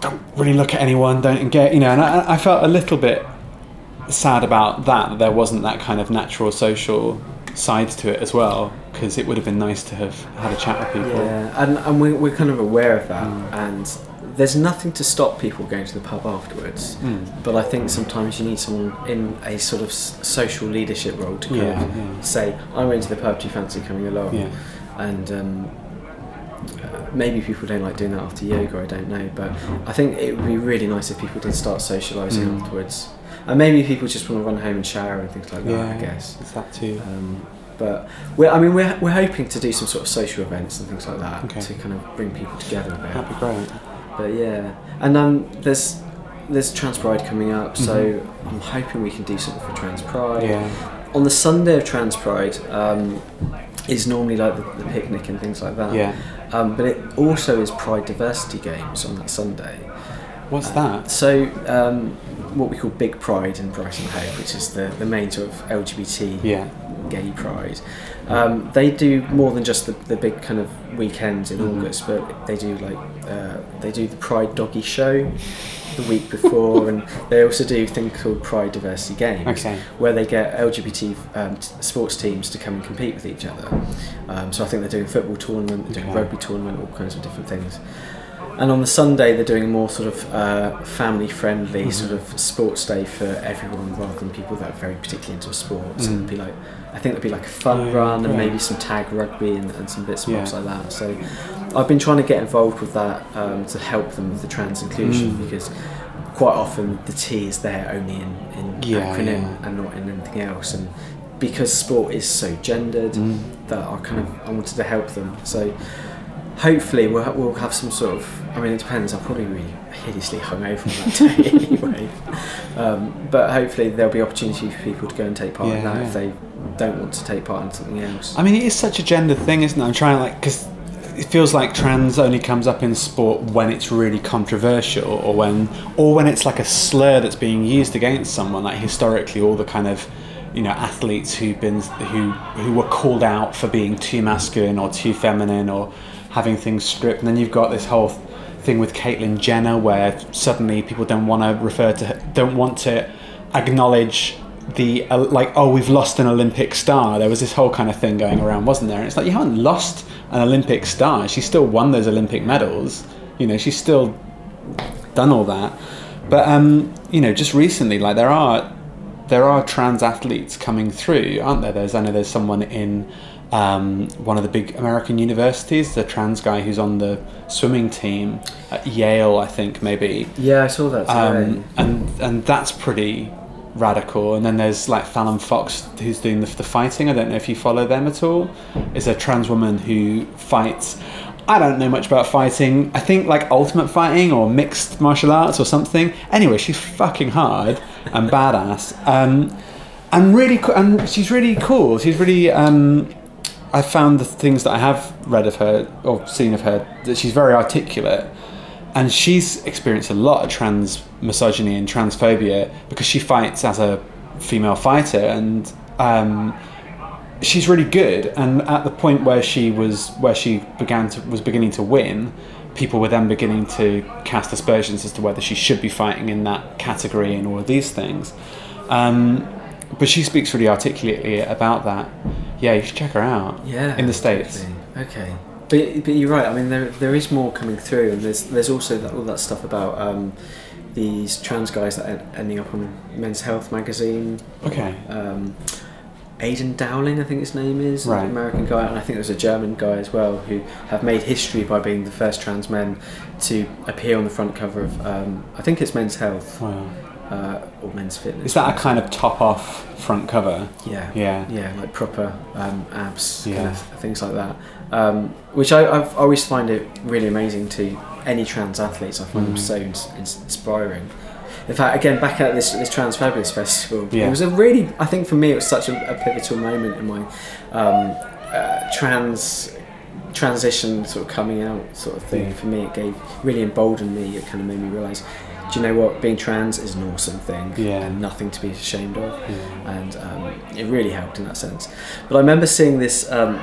don't really look at anyone, don't engage, you know. And I, I felt a little bit sad about that, that there wasn't that kind of natural social side to it as well. because it would have been nice to have had a chat with people. Yeah, and, and we, we're kind of aware of that, and there's nothing to stop people going to the pub afterwards. Mm. But I think sometimes you need someone in a sort of social leadership role to kind Yeah, of yeah. say, "I'm going to the pub. Do you fancy coming along?" Yeah. And um, maybe people don't like doing that after yoga. I don't know, but I think it would be really nice if people did start socialising Mm. afterwards. And maybe people just want to run home and shower and things like that. Yeah, I guess. It's that too. Um, but we're, I mean, we're, we're hoping to do some sort of social events and things like that Okay. to kind of bring people together a bit. That'd be great. But yeah, and um, there's there's Trans Pride coming up, so I'm hoping we can do something for Trans Pride. Mm-hmm. Yeah. On the Sunday of Trans Pride um, is normally like the, the picnic and things like that. Yeah. Um, but it also is Pride Diversity Games on that Sunday. What's that? So um, what we call Big Pride in Brighton Hove, which is the, the main sort of LGBT Yeah. gay pride. Um, they do more than just the, the big kind of weekends in Mhm. August, but they do like uh, they do the Pride Doggy Show the week before, and they also do a thing called Pride Diversity Games, Okay. where they get LGBT um, t- sports teams to come and compete with each other. Um, so I think they're doing football tournament, they're doing Okay. rugby tournament, all kinds of different things. And on the Sunday, they're doing a more sort of uh, family-friendly Mhm. sort of sports day for everyone, rather than people that are very particularly into sports. Mm. it'd be like, I think there'd be like a fun Yeah, run and maybe some tag rugby and, and some bits and Yeah. bobs like that. So I've been trying to get involved with that um, to help them with the trans inclusion Mm. because quite often the T is there only in, in acronym and not in anything else. And because sport is so gendered, Mm. that I kind of I wanted to help them. So hopefully we'll, we'll have some sort of. I mean, it depends. I'll probably be hideously hungover on that day anyway. Um, but hopefully there'll be opportunity for people to go and take part in that yeah. if they don't want to take part in something else. I mean, it is such a gender thing, isn't it? I'm trying to like because it feels like trans only comes up in sport when it's really controversial, or when, or when it's like a slur that's being used against someone. Like historically, all the kind of you know athletes who've been who who were called out for being too masculine or too feminine or having things stripped, and then you've got this whole thing with Caitlyn Jenner where suddenly people don't want to refer to don't want to acknowledge the uh, like oh we've lost an Olympic star. There was this whole kind of thing going around, wasn't there? And it's like you haven't lost an Olympic star. She still won those Olympic medals. You know, she's still done all that. But um, you know, just recently, like there are there are trans athletes coming through, aren't there? There's I know there's someone in um, one of the big American universities, the trans guy who's on the swimming team at Yale, I think maybe. yeah, I saw that. Um, and and that's pretty radical. And then there's like Fallon Fox, who's doing the, the fighting. I don't know if you follow them at all. Is a trans woman who fights. I don't know much about fighting. I think like ultimate fighting or mixed martial arts or something. Anyway, she's fucking hard and badass. Um, and really, co- and she's really cool. She's really. Um, I found the things that I have read of her or seen of her that she's very articulate, and she's experienced a lot of trans misogyny and transphobia because she fights as a female fighter, and um, she's really good. And at the point where she was, where she began to was beginning to win, people were then beginning to cast aspersions as to whether she should be fighting in that category and all of these things. Um, but she speaks really articulately about that. Yeah, you should check her out. Yeah, in the states. Okay, but but you're right. I mean, there there is more coming through, and there's there's also that, all that stuff about um, these trans guys that are ending up on Men's Health magazine. Okay. Um, Aydian Dowling, I think his name is, Right. an American guy, and I think there's a German guy as well who have made history by being the first trans men to appear on the front cover of, um, I think it's Men's Health Wow. Uh, or Men's Fitness. Is that a kind of top off front cover? Yeah. Yeah. Yeah, like proper um, abs, Yeah. kind of things like that. Um, which I I've always find it really amazing to any trans athletes. I find them Mm. so ins- ins- inspiring. In fact, again, back at this this Trans Fabulous Festival, Yeah. it was a really, I think for me, it was such a, a pivotal moment in my um, uh, trans transition sort of coming out sort of thing. Yeah. For me, it gave really emboldened me. It kind of made me realise, do you know what? Being trans is an awesome thing, Yeah. and nothing to be ashamed of Yeah. and um, it really helped in that sense. But I remember seeing this. Um,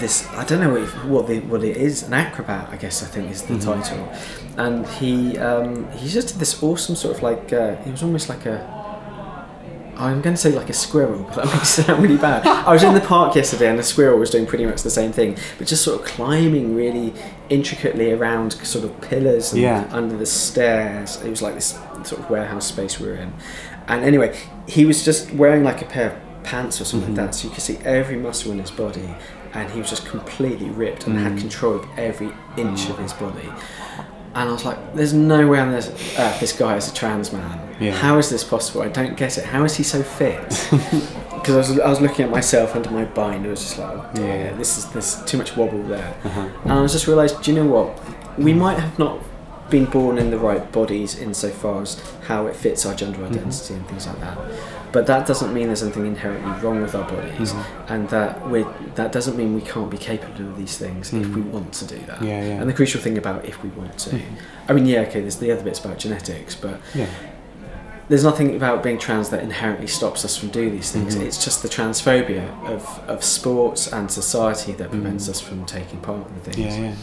this I don't know if, what the, what it is an acrobat I guess I think is the Mhm. title, and he um, he just did this awesome sort of like uh, it was almost like a I'm going to say like a squirrel, but that makes it sound really bad. I was in the park yesterday and the squirrel was doing pretty much the same thing, but just sort of climbing really intricately around sort of pillars and Yeah. under the stairs. It was like this sort of warehouse space we were in. And anyway, he was just wearing like a pair of pants or something like mm-hmm. that, so you could see every muscle in his body, and he was just completely ripped and had mm. control of every inch of mm. his body. And I was like, "There's no way on this earth this guy is a trans man. Yeah. How is this possible? I don't get it. How is he so fit?" (laughs) Because I was, I was looking at myself under my bind. It was just like, "Oh Yeah. Uh-huh. this is there's too much wobble there." And I was just realised, do you know what? We might have not been born in the right bodies insofar as how it fits our gender Mm-hmm. identity and things like that. But that doesn't mean there's anything inherently wrong with our bodies, Mm-hmm. and that we that doesn't mean we can't be capable of these things if we want to do that. Mm. Yeah, yeah. And the crucial thing about if we want to, I mean, yeah, okay, there's the other bits about genetics, but Yeah. There's nothing about being trans that inherently stops us from doing these things. Mm-hmm. It's just the transphobia of, of sports and society that prevents us from taking part in the things. Yeah, yeah.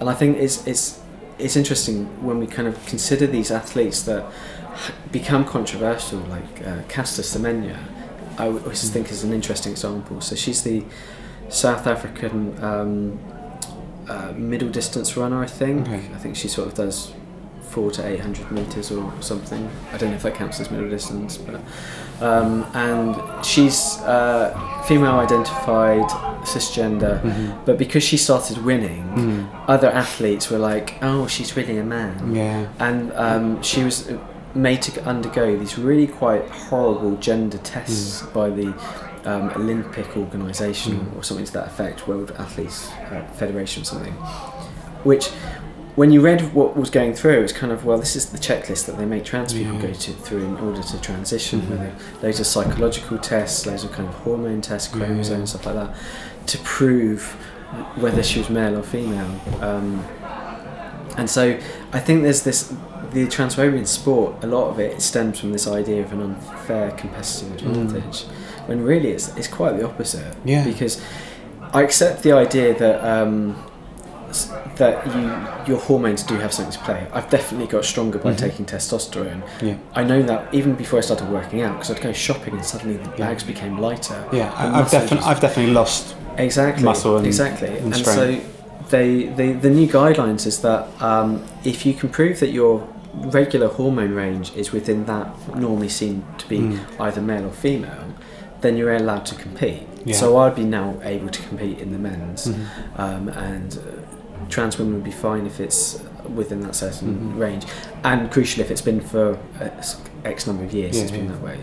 And I think it's it's it's interesting when we kind of consider these athletes that become controversial, like uh, Caster Semenya. I always Mm. think is an interesting example. So she's the South African um, uh, middle distance runner, I think. Okay. I think she sort of does four to eight hundred meters or something. I don't know if that counts as middle distance, but um, and she's uh, female identified, cisgender, Mm-hmm. but because she started winning, Mm. other athletes were like, "Oh, she's really a man," Yeah. and um, she was made to undergo these really quite horrible gender tests Mm. by the um, Olympic organisation or something to that effect, World Athletes uh, Federation or something, which. When you read what was going through, it was kind of well, this is the checklist that they make trans people Yeah. go to, through in order to transition. Mhm. Where there loads of psychological tests, loads of kind of hormone tests, chromosomes, yeah. stuff like that, to prove whether she was male or female. Um, and so I think there's this the transphobia sport. A lot of it stems from this idea of an unfair competitive advantage, when really it's it's quite the opposite. Yeah. Because I accept the idea that um, that you your hormones do have something to play. I've definitely got stronger by taking testosterone. Yeah. I know that even before I started working out, because I'd go shopping and suddenly the bags became lighter. Yeah. I, I've definitely, I've definitely lost. exactly muscle and- exactly and and, so they, they the new guidelines is that um, if you can prove that your regular hormone range is within that normally seen to be Mm. either male or female then you're allowed to compete Yeah. so I'd be now able to compete in the men's Mhm. um, and uh, trans women would be fine if it's within that certain Mhm. range and crucially if it's been for X- number of years Yeah, it's been yeah. that way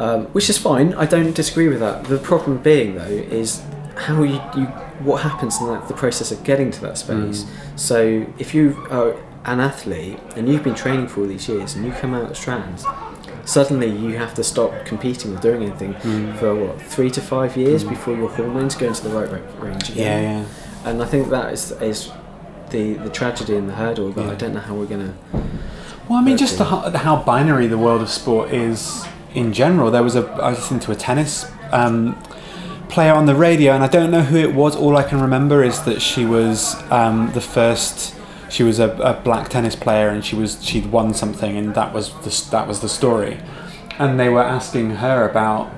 um, which is fine. I don't disagree with that. The problem being though is how you, you what happens in that, the process of getting to that space. Mm. So if you are an athlete and you've been training for all these years and you come out as trans, suddenly you have to stop competing or doing anything Mm. for what three to five years before your hormones go into the right ra- range Yeah, again. yeah. And I think that is is the the tragedy and the hurdle that Yeah. I don't know how we're gonna. Well, I mean, just the, how, how binary the world of sport is in general. There was a I was listening to a tennis um, player on the radio, and I don't know who it was. All I can remember is that she was um, the first. She was a, a black tennis player, and she was she'd won something, and that was the that was the story. And they were asking her about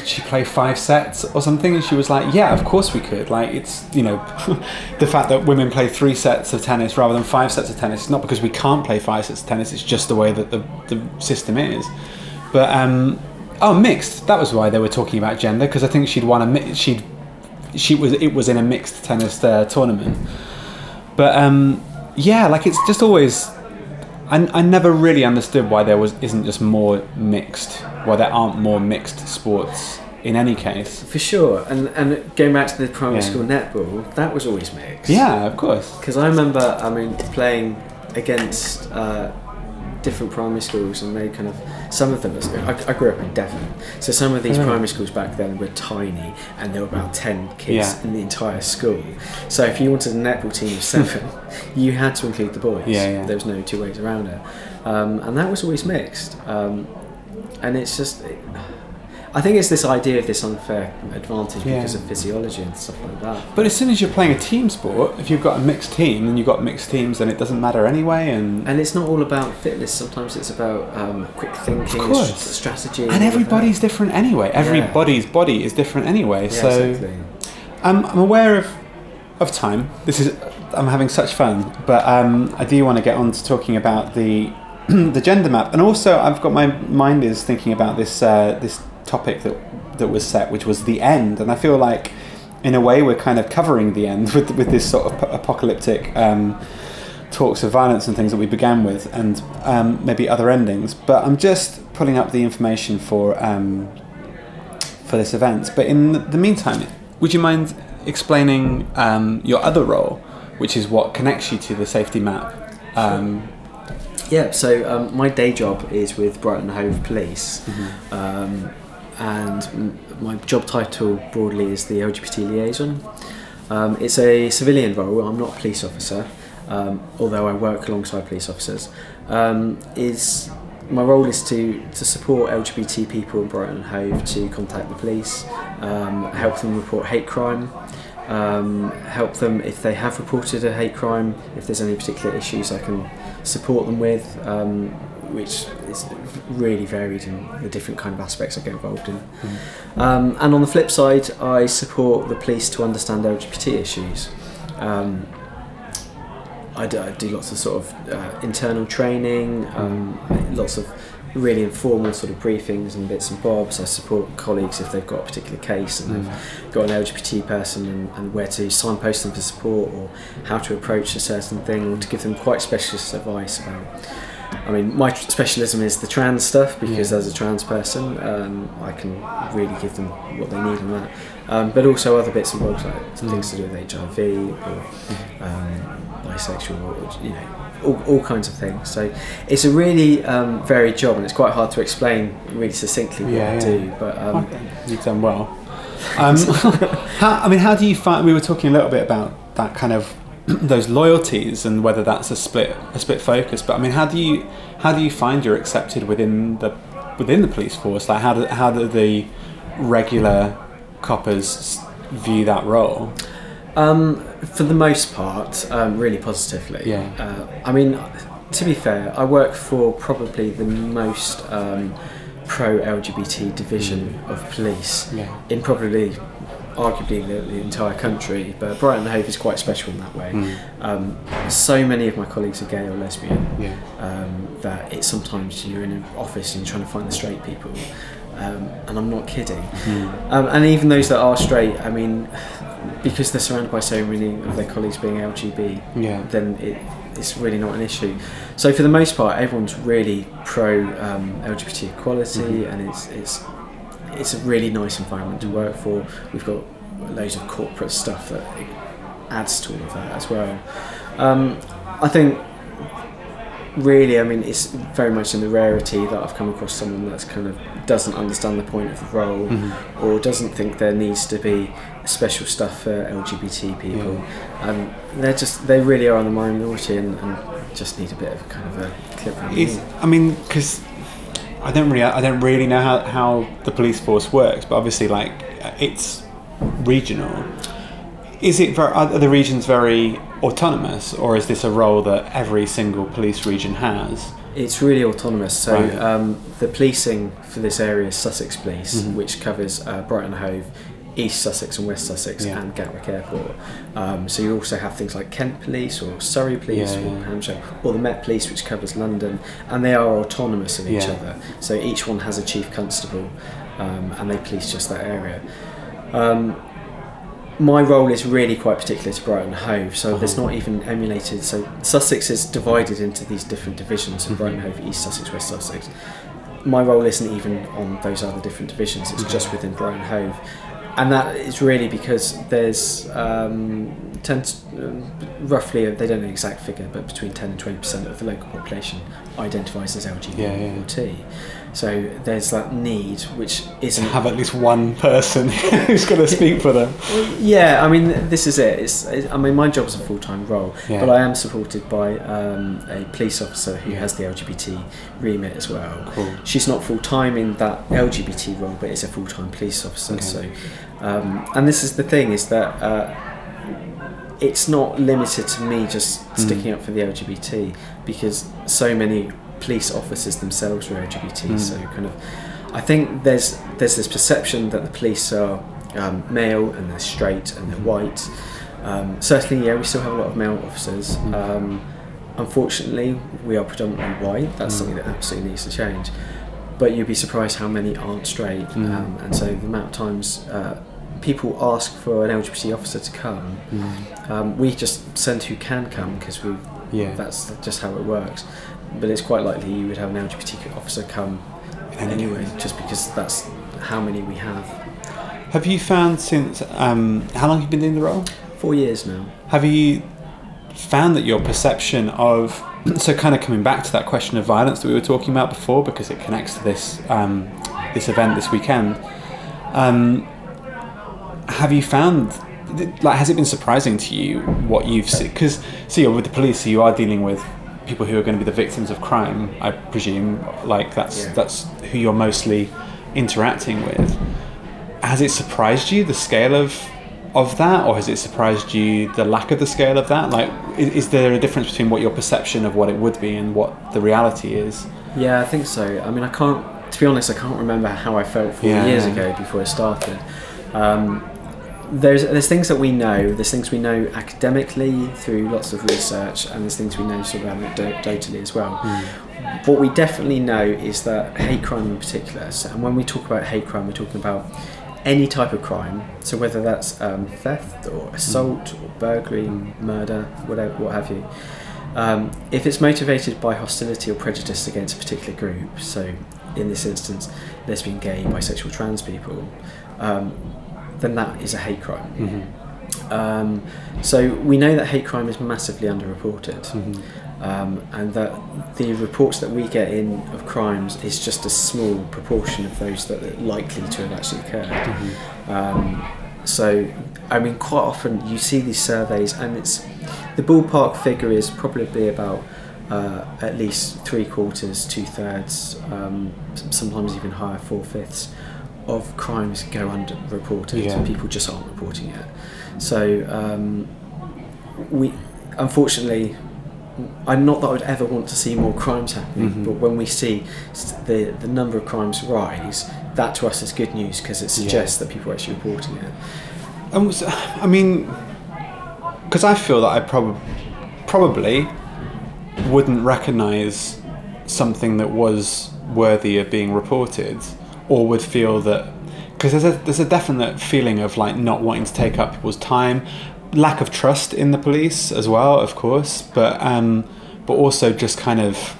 could she play five sets or something? And she was like yeah of course we could. Like it's you know (laughs) the fact that women play three sets of tennis rather than five sets of tennis it's not because we can't play five sets of tennis it's just the way that the, the system is. But um oh mixed. That was why they were talking about gender because i think she'd won a mi- she'd she was it was in a mixed tennis uh, tournament. But um yeah like it's just always I, I never really understood why there was isn't just more mixed why there aren't more mixed sports in any case For sure, and and going back to the primary Yeah. school netball, that was always mixed. yeah of course Because I remember, I mean, playing against uh, different primary schools, and they kind of some of them. I, I grew up in Devon, so some of these Oh. primary schools back then were tiny, and there were about ten kids Yeah. in the entire school. So if you wanted a netball team of seven, (laughs) you had to include the boys. Yeah, yeah. There was no two ways around it, um, and that was always mixed. Um, and it's just. I think it's this idea of this unfair advantage Yeah. because of physiology and stuff like that. But as soon as you're playing a team sport, if you've got a mixed team, then you've got mixed teams, then it doesn't matter anyway. And And it's not all about fitness. Sometimes it's about um, quick thinking, course. st- strategy, and everybody's different anyway. Yeah. Everybody's body is different anyway. Yeah, so exactly. I'm, I'm aware of of time. This is I'm having such fun, but um, I do want to get on to talking about the (clears throat) the gender map, and also I've got my mind is thinking about this uh, this topic that that was set, which was the end, and I feel like in a way we're kind of covering the end (laughs) with with this sort of p- apocalyptic. Um, talks of violence and things that we began with, and um, maybe other endings. But I'm just pulling up the information for um, for this event. But in the meantime, would you mind explaining um, your other role, which is what connects you to the safety map? Um, Yeah, so um, my day job is with Brighton Hove Police, um, and m- my job title broadly is the LGBT liaison. Um, it's a civilian role. I'm not a police officer, um, although I work alongside police officers. Um, is my role is to, to support LGBT people in Brighton and Hove to contact the police, um, help them report hate crime, um, help them if they have reported a hate crime, if there's any particular issues I can support them with, um, which is really varied in the different kind of aspects I get involved in. Um, and on the flip side, I support the police to understand LGBT issues. Um, I do, I do lots of sort of uh, internal training, um, lots of really informal sort of briefings and bits and bobs. I support colleagues if they've got a particular case and they've got an LGBT person and, and where to signpost them for support or how to approach a certain thing or to give them quite specialist advice about. I mean, my specialism is the trans stuff because Yeah. as a trans person, um, I can really give them what they need on that. Um, but also other bits and bobs like things to do with HIV or um, bisexual, or, you know, all, all kinds of things. So it's a really um, varied job, and it's quite hard to explain really succinctly what Yeah, I yeah. do. But um, Okay, you've done well. (laughs) Um, how, I mean, how do you find? We were talking a little bit about that kind of (clears throat) those loyalties and whether that's a split a split focus. But I mean, how do you how do you find you're accepted within the within the police force? Like, how do how do the regular coppers view that role? Um, for the most part, um, really positively. Yeah. Uh, I mean, to be fair, I work for probably the most um, pro LGBT division of police Yeah. in probably, arguably, the, the entire country. But Brighton and Hove is quite special in that way. Mm. Um, so many of my colleagues are gay or lesbian Yeah. um, that it's sometimes you're in an office and you're trying to find the straight people. Um, and I'm not kidding. Um, and even those that are straight, I mean, because they're surrounded by so many of their colleagues being LGB, Yeah. then it, it's really not an issue. So for the most part, everyone's really pro um, LGBT equality, and it's it's it's a really nice environment to work for. We've got loads of corporate stuff that adds to all of that as well. Um, I think really, I mean, it's very much in the rarity that I've come across someone that's kind of doesn't understand the point of the role Mm-hmm. or doesn't think there needs to be special stuff for LGBT people. Um, they're just, they really are the minority and, and just need a bit of kind of a clip Is. I mean, because I don't really, I don't really know how, how the police force works, but obviously, like it's regional. Is it ver are the regions very autonomous, or is this a role that every single police region has? It's really autonomous. So Right. um, the policing for this area is Sussex Police, Mhm. which covers uh, Brighton Hove, East Sussex and West Sussex, Yeah. and Gatwick Airport. Um, so you also have things like Kent Police or Surrey Police Yeah, or yeah. Hampshire, or the Met Police, which covers London, and they are autonomous of each other. So each one has a chief constable, um, and they police just that area. Um, my role is really quite particular to Brighton Hove, so there's Uh-huh. not even emulated. So Sussex is divided into these different divisions, so. Brighton Hove, East Sussex, West Sussex. My role isn't even on those other different divisions; it's Okay. just within Brighton Hove. And that is really because there's um, 10 to- um, roughly they don't know the exact figure but between 10 and 20 percent of the local population identifies as LGBT Yeah, yeah. So there's that need which isn't have at least one person (laughs) who's going to speak for them. yeah I mean this is it it's, it I mean my job's a full-time role Yeah. but I am supported by um, a police officer who has the LGBT remit as well Cool. she's not full time in that LGBT role, but is a full time police officer. Okay. So, um, and this is the thing is that uh, it's not limited to me just Mm. sticking up for the LGBT because so many police officers themselves are LGBT. Mm. So, kind of, I think there's there's this perception that the police are um, male and they're straight and they're white. Um, certainly, yeah, we still have a lot of male officers. Mm. Um, unfortunately, we are predominantly white. That's Mm. something that absolutely needs to change. But you'd be surprised how many aren't straight. Mm. And so the amount of times uh, people ask for an LGBT officer to come, um, we just send who can come because we Yeah. that's just how it works. But it's quite likely you would have an LGBT officer come anyway, just because that's how many we have. Have you found since um, how long have you been in the role? Four years now. Have you found that your perception of (clears throat) so kind of coming back to that question of violence that we were talking about before because it connects to this um, this event this weekend. Um, have you found like has it been surprising to you what you've seen? Because see, you're with the police, so you are dealing with people who are going to be the victims of crime. I presume, like that's Yeah. that's who you're mostly interacting with. Has it surprised you the scale of of that, or has it surprised you the lack of the scale of that? Like, is, is there a difference between what your perception of what it would be and what the reality is? Yeah, I think so. I mean, I can't. To be honest, I can't remember how I felt four Yeah. years ago before I started. Um, there's there's things that we know. There's things we know academically through lots of research, and there's things we know sort of anecdotally as well. What we definitely know is that hate crime in particular. So, and when we talk about hate crime, we're talking about any type of crime. So whether that's um, theft or assault or burglary, murder, whatever, what have you. Um, if it's motivated by hostility or prejudice against a particular group, so in this instance, lesbian, gay, bisexual, trans people, um, then that is a hate crime. Um, so we know that hate crime is massively underreported, um, and that the reports that we get in of crimes is just a small proportion of those that are likely to have actually occurred. Um, so, I mean, quite often you see these surveys, and it's the ballpark figure is probably about uh, at least three quarters, two thirds, um, sometimes even higher, four fifths of crimes go underreported. Yeah. People just aren't reporting it. So, um, we unfortunately. I'm not that I would ever want to see more crimes happening, Mhm. but when we see the the number of crimes rise, that to us is good news because it suggests that people are actually reporting it. Um, I mean, because I feel that I probably probably wouldn't recognise something that was worthy of being reported, or would feel that because there's a there's a definite feeling of like not wanting to take up people's time, lack of trust in the police as well, of course, but um, but also just kind of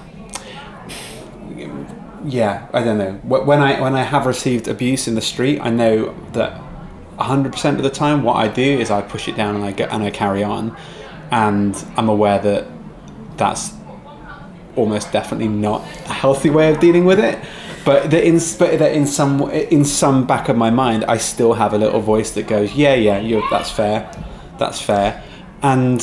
yeah, I don't know. When I when I have received abuse in the street, I know that hundred percent of the time, what I do is I push it down and I get and I carry on, and I'm aware that that's almost definitely not a healthy way of dealing with it. But that in but that in some in some back of my mind, I still have a little voice that goes, yeah, yeah, you're, that's fair, that's fair, and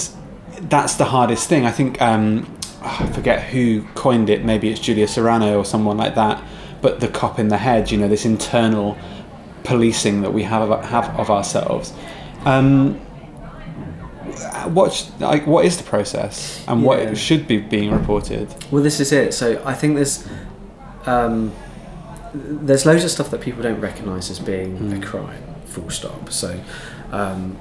that's the hardest thing. I think um, I forget who coined it. Maybe it's Julia Serano or someone like that. But the cop in the head, you know, this internal policing that we have of, have of ourselves. Um, what like what is the process and Yeah. what should be being reported? Well, this is it. So I think there's um, there's loads of stuff that people don't recognise as being Mm. a crime. Full stop. So um,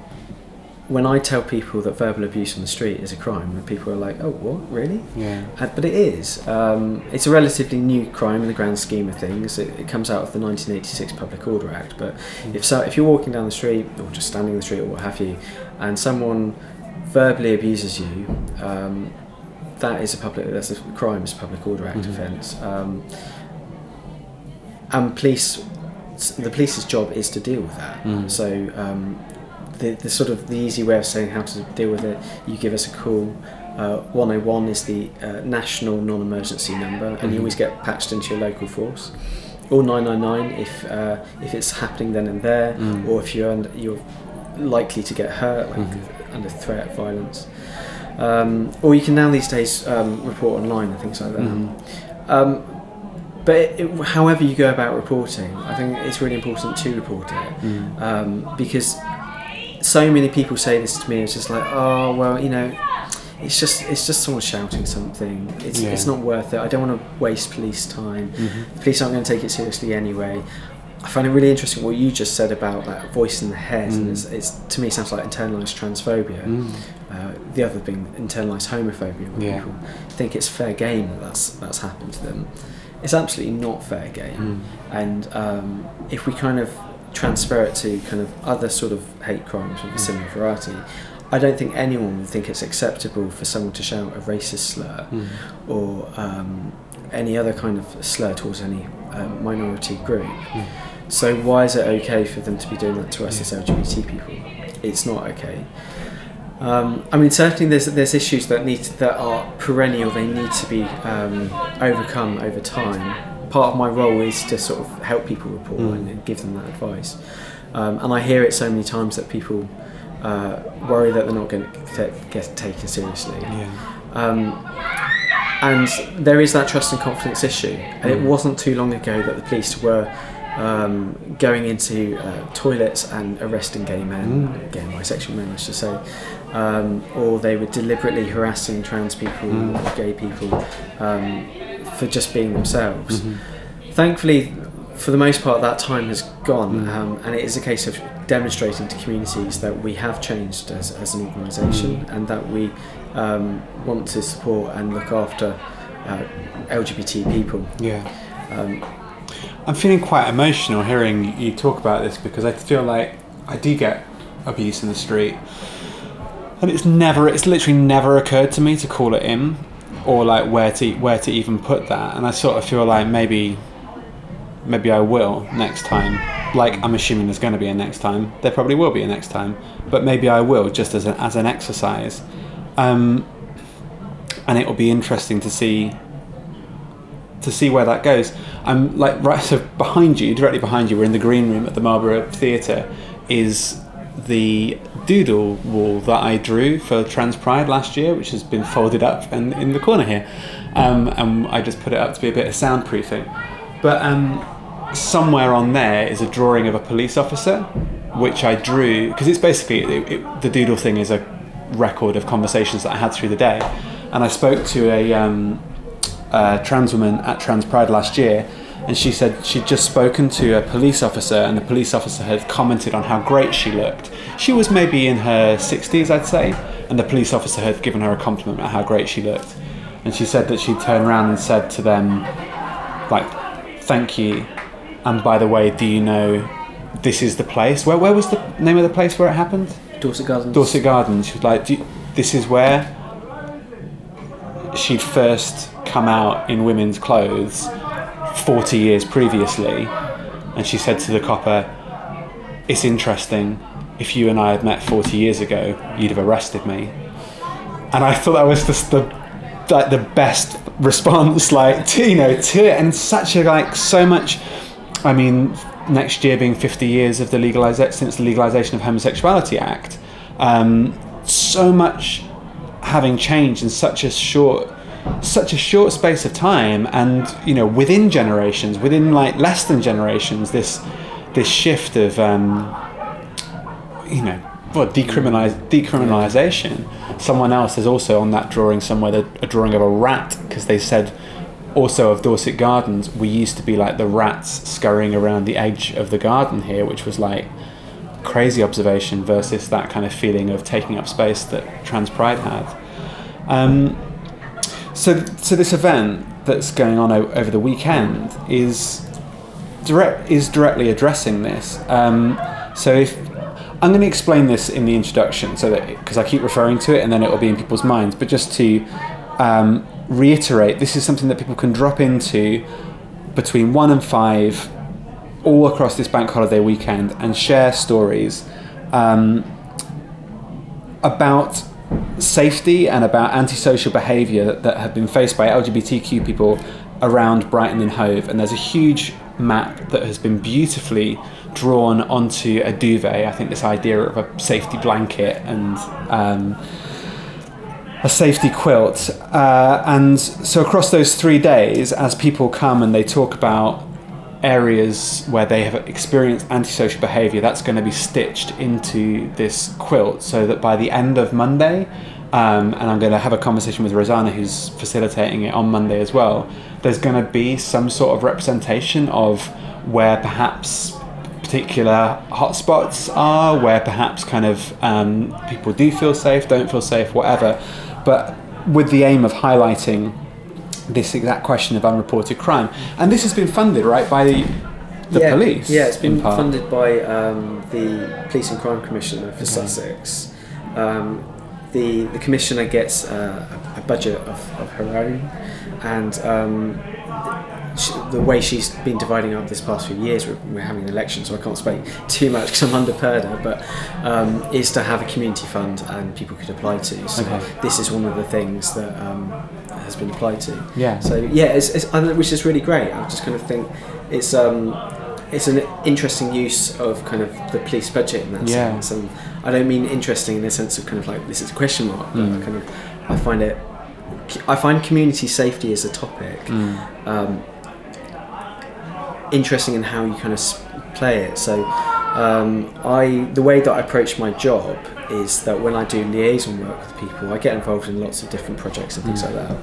when I tell people that verbal abuse on the street is a crime, people are like, "Oh, what? Really?" Yeah. Uh, but it is. Um, it's a relatively new crime in the grand scheme of things. It, it comes out of the 1986 Public Order Act. But if so, if you're walking down the street or just standing in the street or what have you, and someone verbally abuses you, um, that is a public. That's a crime. It's a Public Order Act Mhm. offence. And police the police's job is to deal with that. Mm. So um, the, the sort of the easy way of saying how to deal with it, you give us a call. Uh, 101 is the uh, national non-emergency number, and you Mhm. always get patched into your local force. Or 999 if uh, if it's happening then and there, Mm. or if you're under, you're likely to get hurt, like Mhm. under threat of violence. Um, or you can now these days um, report online and things like that. Mhm. Um, but it, it, however you go about reporting, I think it's really important to report it Mm. um, because so many people say this to me. It's just like, oh well, you know, it's just it's just someone shouting something. It's Yeah. it's not worth it. I don't want to waste police time. Mhm. The police aren't going to take it seriously anyway. I find it really interesting what you just said about that voice in the head, and Mm. it's, it's to me it sounds like internalized transphobia. Mm. Uh, the other being internalized homophobia, where Yeah. people think it's fair game that that's that's happened to them. It's absolutely not fair game, Mm. and um, if we kind of transfer it to kind of other sort of hate crimes of a similar variety, I don't think anyone would think it's acceptable for someone to shout a racist slur Mm. or um, any other kind of slur towards any um, minority group. Mm. So why is it okay for them to be doing that to us Yeah. as LGBT people? It's not okay. Um, I mean, certainly there's there's issues that need that are perennial. They need to be um, overcome over time. Part of my role is to sort of help people report Mm. and, and give them that advice. Um, and I hear it so many times that people uh, worry that they're not going to get taken seriously. Yeah. Um, and there is that trust and confidence issue. And it Mm. wasn't too long ago that the police were um, going into uh, toilets and arresting gay men, Mm. gay and bisexual men, I should say, um, or they were deliberately harassing trans people Mm. or gay people um, for just being themselves. Mhm. Thankfully, for the most part, that time has gone, Mm. um, and it is a case of demonstrating to communities that we have changed as, as an organisation Mm. and that we um, want to support and look after uh, LGBT people. Yeah. Um, I'm feeling quite emotional hearing you talk about this because I feel like I do get abuse in the street, and it's never, it's literally never occurred to me to call it in, or like where to where to even put that. And I sort of feel like maybe, maybe I will next time. Like I'm assuming there's going to be a next time. There probably will be a next time, but maybe I will just as an as an exercise. Um, and it will be interesting to see to see where that goes. I'm like right (laughs) so behind you, directly behind you, we're in the green room at the Marlborough Theatre, is the doodle wall that I drew for Trans Pride last year, which has been folded up and in the corner here, um, and I just put it up to be a bit of soundproofing. But um, somewhere on there is a drawing of a police officer, which I drew because it's basically it, it, the doodle thing is a record of conversations that I had through the day, and I spoke to a. Um, uh, trans woman at Trans Pride last year, and she said she'd just spoken to a police officer, and the police officer had commented on how great she looked. She was maybe in her 60s, I'd say, and the police officer had given her a compliment about how great she looked. And she said that she'd turned around and said to them, like, thank you, and by the way, do you know this is the place? Where, where was the name of the place where it happened? Dorset Gardens. Dorset Gardens. She was like, Do you, "This is where she'd first come out in women's clothes 40 years previously." And she said to the copper, "It's interesting. If you and I had met 40 years ago, you'd have arrested me." And I thought that was just the like the best response, (laughs) like to you know to it, and such a like so much. I mean, next year being 50 years of the legalization since the legalization of homosexuality act, um, so much having changed in such a short such a short space of time and you know within generations within like less than generations this this shift of um, you know well decriminalize decriminalization someone else is also on that drawing somewhere the, a drawing of a rat because they said also of Dorset Gardens we used to be like the rats scurrying around the edge of the garden here which was like crazy observation versus that kind of feeling of taking up space that Trans Pride had. Um, so, so this event that's going on o- over the weekend is direct is directly addressing this. Um, so if I'm going to explain this in the introduction, so that because I keep referring to it and then it will be in people's minds, but just to um, reiterate, this is something that people can drop into between one and five all across this bank holiday weekend and share stories um, about safety and about antisocial behaviour that have been faced by LGBTQ people around Brighton and Hove. And there's a huge map that has been beautifully drawn onto a duvet. I think this idea of a safety blanket and um, a safety quilt. Uh, and so across those three days, as people come and they talk about areas where they have experienced antisocial behaviour, that's going to be stitched into this quilt so that by the end of Monday, um, and I'm going to have a conversation with Rosana, who's facilitating it on Monday as well. There's going to be some sort of representation of where perhaps particular hotspots are, where perhaps kind of um, people do feel safe, don't feel safe, whatever. But with the aim of highlighting this exact question of unreported crime, and this has been funded right by the, the yeah, police. Yeah, it's been funded by um, the Police and Crime Commissioner for Sussex. Um, the the commissioner gets uh, a, a budget of, of her own, and um, sh the way she's been dividing up this past few years, we're, we're having an election, so I can't speak (laughs) too much because I'm under purdah, but um, is to have a community fund and people could apply to. So Okay. this is one of the things that um, has been applied to. Yeah. So yeah, it's, it's, which is really great. I just kind of think it's um, it's an interesting use of kind of the police budget in that Yeah. sense. And I don't mean interesting in the sense of kind of like this is a question mark, but Mm. I kind of I find it. I find community safety as a topic Mm. um, interesting in how you kind of play it. So, um, I the way that I approach my job is that when I do liaison work with people, I get involved in lots of different projects and things like that.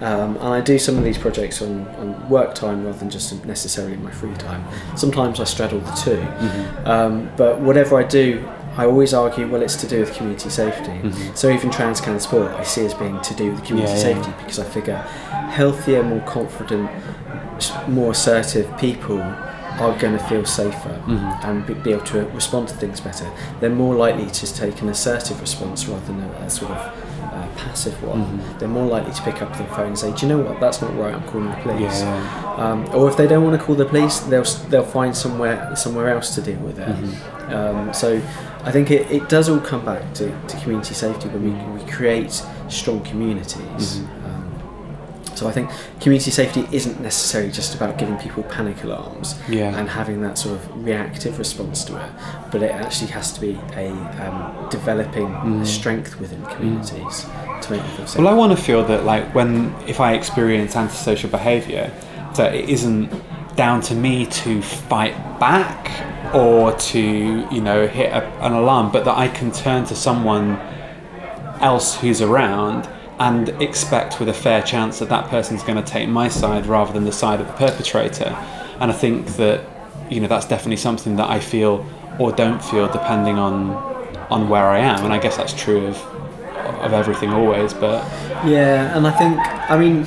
Um, and I do some of these projects on, on work time rather than just necessarily in my free time. Sometimes I straddle the 2 Mm-hmm. Um, but whatever I do, I always argue, well, it's to do with community safety. Mhm. So even trans can sport, I see as being to do with community Yeah, yeah. safety because I figure healthier, more confident, more assertive people are going to feel safer Mhm. and be, be able to respond to things better. They're more likely to take an assertive response rather than a, a sort of uh, passive one. Mhm. They're more likely to pick up the phone and say, "Do you know what? That's not right. I'm calling the police." Yeah. Um, or if they don't want to call the police, they'll they'll find somewhere somewhere else to deal with it. Mhm. Um, so I think it, it does all come back to, to community safety when we, we create strong communities. So I think community safety isn't necessarily just about giving people panic alarms Yeah. and having that sort of reactive response to it, but it actually has to be a um, developing Mm. strength within communities to make them feel safe. Well, I want to feel that, like, when if I experience antisocial behaviour, that it isn't down to me to fight back or to, you know, hit a, an alarm, but that I can turn to someone else who's around and expect with a fair chance that that person's going to take my side rather than the side of the perpetrator. And I think that, you know, that's definitely something that I feel or don't feel depending on on where I am. And I guess that's true of of everything always, but Yeah, and I think, I mean,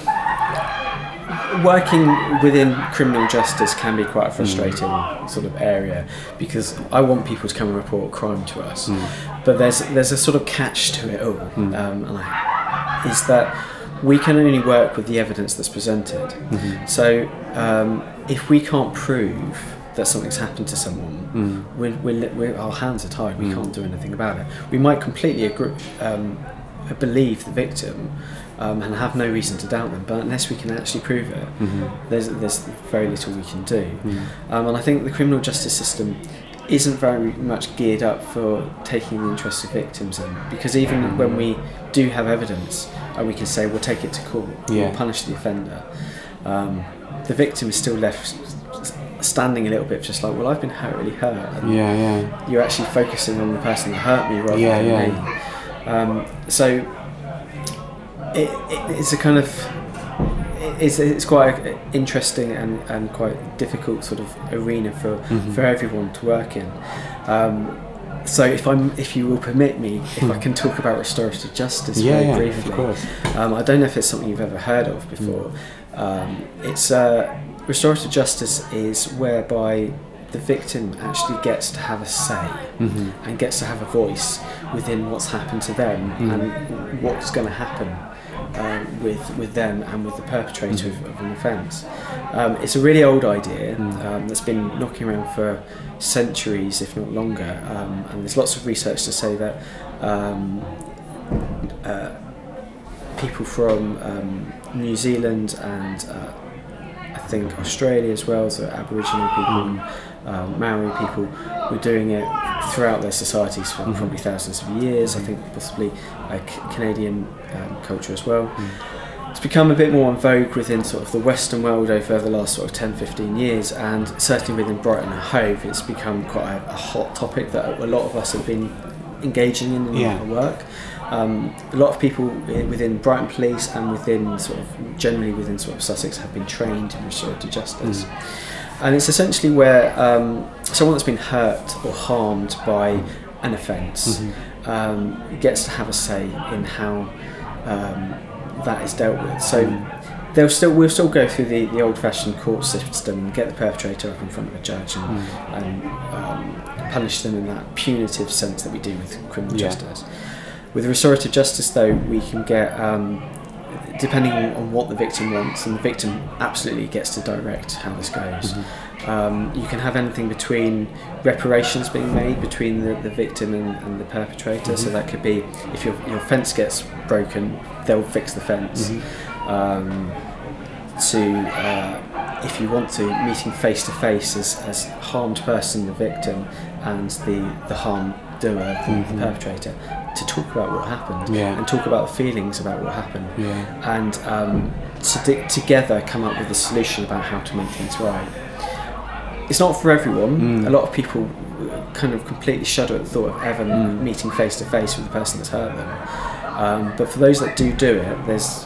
working within criminal justice can be quite a hmm. frustrating sort of area because I want people to come and report crime to us, hmm. but there's there's a sort of catch to it all, hmm. um, and I, is that we can only work with the evidence that's presented. So um, if we can't prove that something's happened to someone, we're, we're, we're, our hands are tied. We can't do anything about it. We might completely agree, um, believe the victim um, and have no reason to doubt them, but unless we can actually prove it, there's, there's very little we can do. Um, and I think the criminal justice system isn't very much geared up for taking the interests of victims in, because even when we do have evidence and we can say we'll take it to court, Yeah. we'll punish the offender, um, the victim is still left standing a little bit just like, well, I've been hurt, really hurt. And yeah, yeah. you're actually focusing on the person that hurt me rather Yeah, than yeah. me. Um, so it, it, it's a kind of it's, it's quite an interesting and, and quite difficult sort of arena for, Mm-hmm. for everyone to work in. Um, so if I'm if you will permit me, if I can talk about restorative justice Hmm. Yeah, very yeah, of briefly. course. Um, I don't know if it's something you've ever heard of before. Um, it's uh, restorative justice is whereby the victim actually gets to have a say and gets to have a voice within what's happened to them and what's going to happen uh, with with them and with the perpetrator of, of an offence. Um, it's a really old idea um, that's been knocking around for centuries, if not longer, um, and there's lots of research to say that. Um, uh, people from um, New Zealand and uh, I think Australia as well, so Aboriginal people and um, Maori people were doing it throughout their societies for probably thousands of years. I think possibly uh, C- Canadian um, culture as well. It's become a bit more in vogue within sort of the Western world over the last sort of 10, 15 years, and certainly within Brighton and Hove, it's become quite a, a hot topic that a lot of us have been engaging in in Yeah. our work. Um, a lot of people within Brighton Police and within sort of generally within sort of Sussex have been trained in restorative justice, and it's essentially where um, someone that's been hurt or harmed by an offence um, gets to have a say in how um, that is dealt with. So. They'll still, we'll still go through the, the old-fashioned court system and get the perpetrator up in front of a judge and, and um, punish them in that punitive sense that we do with criminal Yeah. justice. With restorative justice, though, we can get, um, depending on, on what the victim wants, and the victim absolutely gets to direct how this goes. Um, you can have anything between reparations being made between the, the victim and, and the perpetrator. So that could be if your, your fence gets broken, they'll fix the fence. Um, to uh, if you want to meeting face to face as as harmed person, the victim, and the the harm doer, the, the perpetrator, to talk about what happened Yeah. and talk about feelings about what happened, Yeah. and um, to together come up with a solution about how to make things right. It's not for everyone. A lot of people kind of completely shudder at the thought of ever meeting face to face with the person that's hurt them. Um, but for those that do do it, there's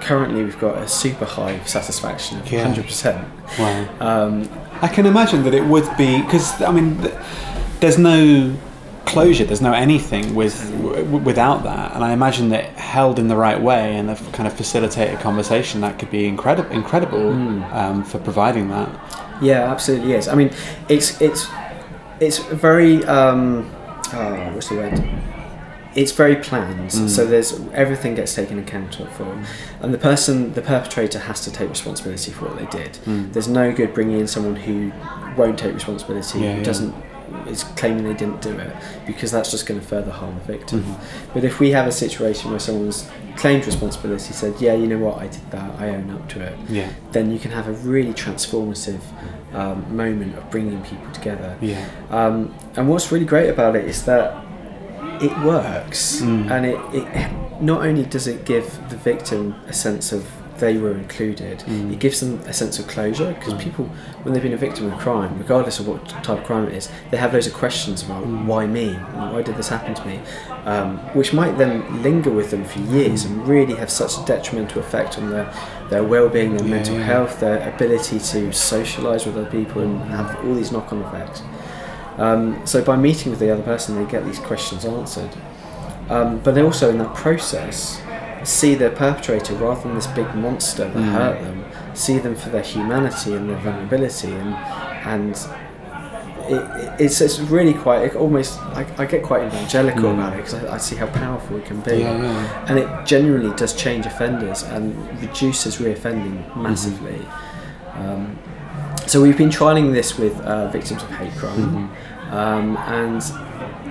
currently we've got a super high satisfaction of Yeah. 100%. Wow. Um, I can imagine that it would be because I mean, th- there's no closure, there's no anything with w- without that, and I imagine that held in the right way and a kind of facilitated conversation that could be incredible, incredible um, for providing that. Yeah, absolutely is. I mean, it's it's it's very um, oh, what's the word? It's very planned. So there's everything gets taken account of for, and the person, the perpetrator, has to take responsibility for what they did. There's no good bringing in someone who won't take responsibility, Yeah, who yeah. doesn't is claiming they didn't do it because that's just going to further harm the victim. But if we have a situation where someone's claimed responsibility, said, "Yeah, you know what, I did that. I own up to it," Yeah. then you can have a really transformative um, moment of bringing people together. Yeah. Um, and what's really great about it is that it works, and it, it not only does it give the victim a sense of they were included, it gives them a sense of closure because people, when they've been a victim of crime, regardless of what type of crime it is, they have loads of questions about why me, why did this happen to me, um, which might then linger with them for years and really have such a detrimental effect on their their well-being, their Yeah, mental yeah. health, their ability to socialise with other people, and have all these knock-on effects. Um, so by meeting with the other person, they get these questions answered. Um, but they also, in that process, see their perpetrator rather than this big monster that hurt them. See them for their humanity and their vulnerability, and and it, it- it's, it's really quite it almost I, I get quite evangelical about it because I, I see how powerful it can be, Yeah, yeah. and it genuinely does change offenders and reduces reoffending massively. Um, so we've been trialing this with uh, victims of hate crime, um, and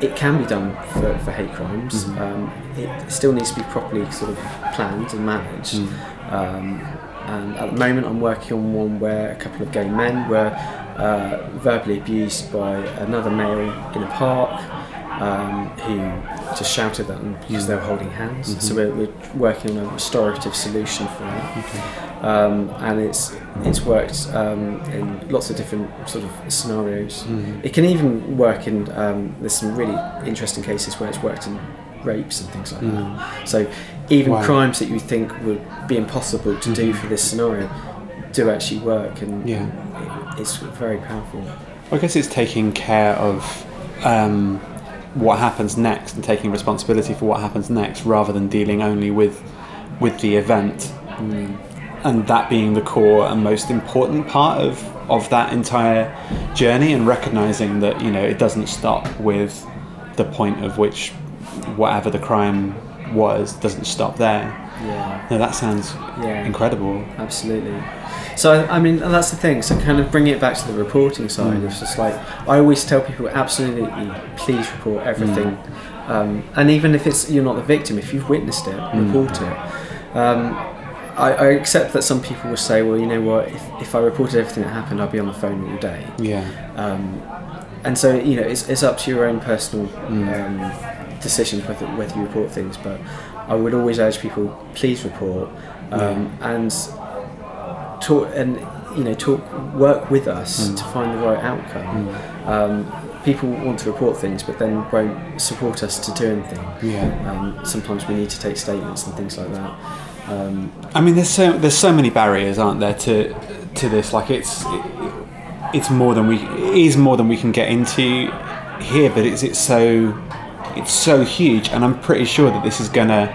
it can be done for, for hate crimes. Um, it still needs to be properly sort of planned and managed. Um, and at the moment, I'm working on one where a couple of gay men were uh, verbally abused by another male in a park. Um, who just shouted at them because they were holding hands. So we're, we're working on a restorative solution for that um, and it's it's worked um, in lots of different sort of scenarios. It can even work in um, there's some really interesting cases where it's worked in rapes and things like that. So even Wow. crimes that you think would be impossible to do for this scenario do actually work, and Yeah. it, it's very powerful. I guess it's taking care of um, what happens next and taking responsibility for what happens next, rather than dealing only with with the event, and that being the core and most important part of of that entire journey, and recognizing that you know it doesn't stop with the point of which whatever the crime was doesn't stop there. Yeah. No, that sounds Yeah. incredible. Absolutely. So I I mean that's the thing. So kind of bring it back to the reporting side. Mm. It's just like I always tell people, absolutely, please report everything. Um, and even if it's you're not the victim, if you've witnessed it, report it. Um, I, I accept that some people will say, well, you know what, if, if I reported everything that happened, I'd be on the phone all day. Yeah. Um, and so you know, it's, it's up to your own personal um, decision whether, whether you report things. But I would always urge people, please report um, and talk and you know talk work with us to find the right outcome. Um, people want to report things, but then won't support us to do anything. Yeah. Um, sometimes we need to take statements and things like that. Um, I mean, there's so there's so many barriers, aren't there, to to this? Like it's it's more than we it is more than we can get into here, but it's it's so it's so huge, and I'm pretty sure that this is gonna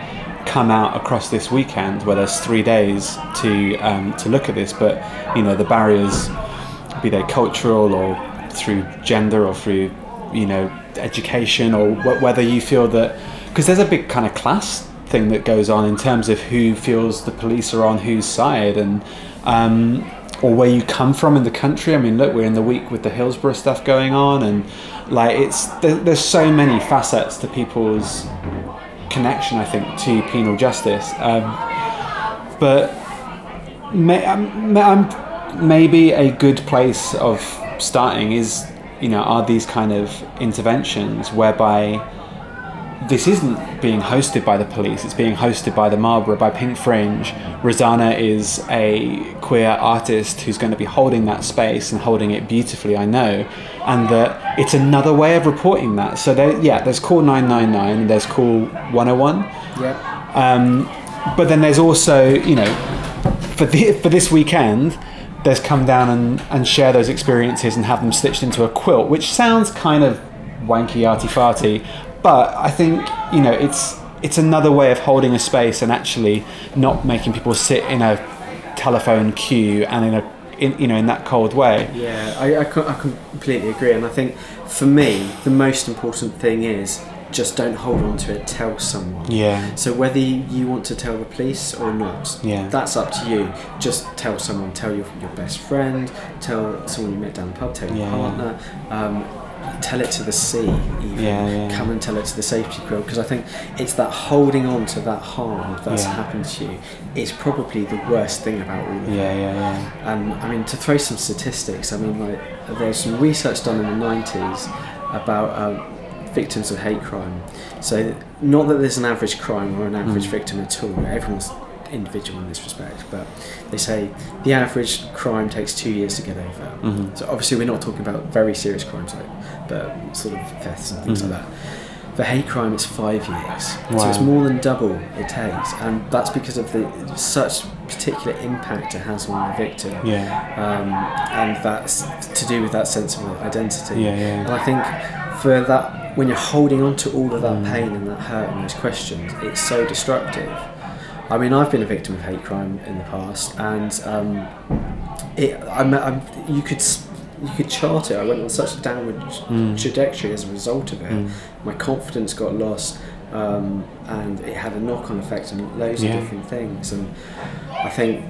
come out across this weekend, where there's three days to um, to look at this. But you know, the barriers, be they cultural or through gender or through you know education or wh- whether you feel that because there's a big kind of class thing that goes on in terms of who feels the police are on whose side and um, or where you come from in the country. I mean, look, we're in the week with the Hillsborough stuff going on, and like it's there, there's so many facets to people's connection. I think to penal justice, um, but may, um, um, maybe a good place of starting is you know are these kind of interventions whereby this isn't being hosted by the police, it's being hosted by the Marlborough, by Pink Fringe. Rosana is a queer artist who's going to be holding that space and holding it beautifully, I know. And that it's another way of reporting that. So, there, yeah, there's Call 999 and there's Call 101. yeah. Um, but then there's also, you know, for the, for this weekend, there's come down and, and share those experiences and have them stitched into a quilt, which sounds kind of wanky, arty farty, but I think you know it's it's another way of holding a space and actually not making people sit in a telephone queue and in a in, you know in that cold way. Yeah, I, I, I completely agree, and I think for me the most important thing is just don't hold on to it. Tell someone. Yeah. So whether you want to tell the police or not, Yeah. that's up to you. Just tell someone. Tell your your best friend. Tell someone you met down the pub. Tell your Yeah. partner. Um, tell it to the sea. Even. Yeah, yeah. Come and tell it to the safety crew because I think it's that holding on to that harm that's Yeah. happened to you is probably the worst thing about all of it. Yeah, yeah, yeah. And I mean, to throw some statistics, I mean, like there's some research done in the 90s about um, victims of hate crime. So, not that there's an average crime or an average victim at all. Everyone's individual in this respect, but they say the average crime takes two years to get over. So obviously, we're not talking about very serious crimes, like, but sort of thefts and things like that. For hate crime, it's five years. So it's more than double it takes, and that's because of the such particular impact it has on the victim Yeah. um, and that's to do with that sense of identity. Yeah, yeah. And I think for that, when you're holding on to all of Mm. that pain and that hurt and those questions, it's so destructive. I mean, I've been a victim of hate crime in the past, and um, it, I'm, I'm, you could you could chart it. I went on such a downward Mm. trajectory as a result of it. My confidence got lost, um, and it had a knock-on effect on loads Yeah. of different things. And I think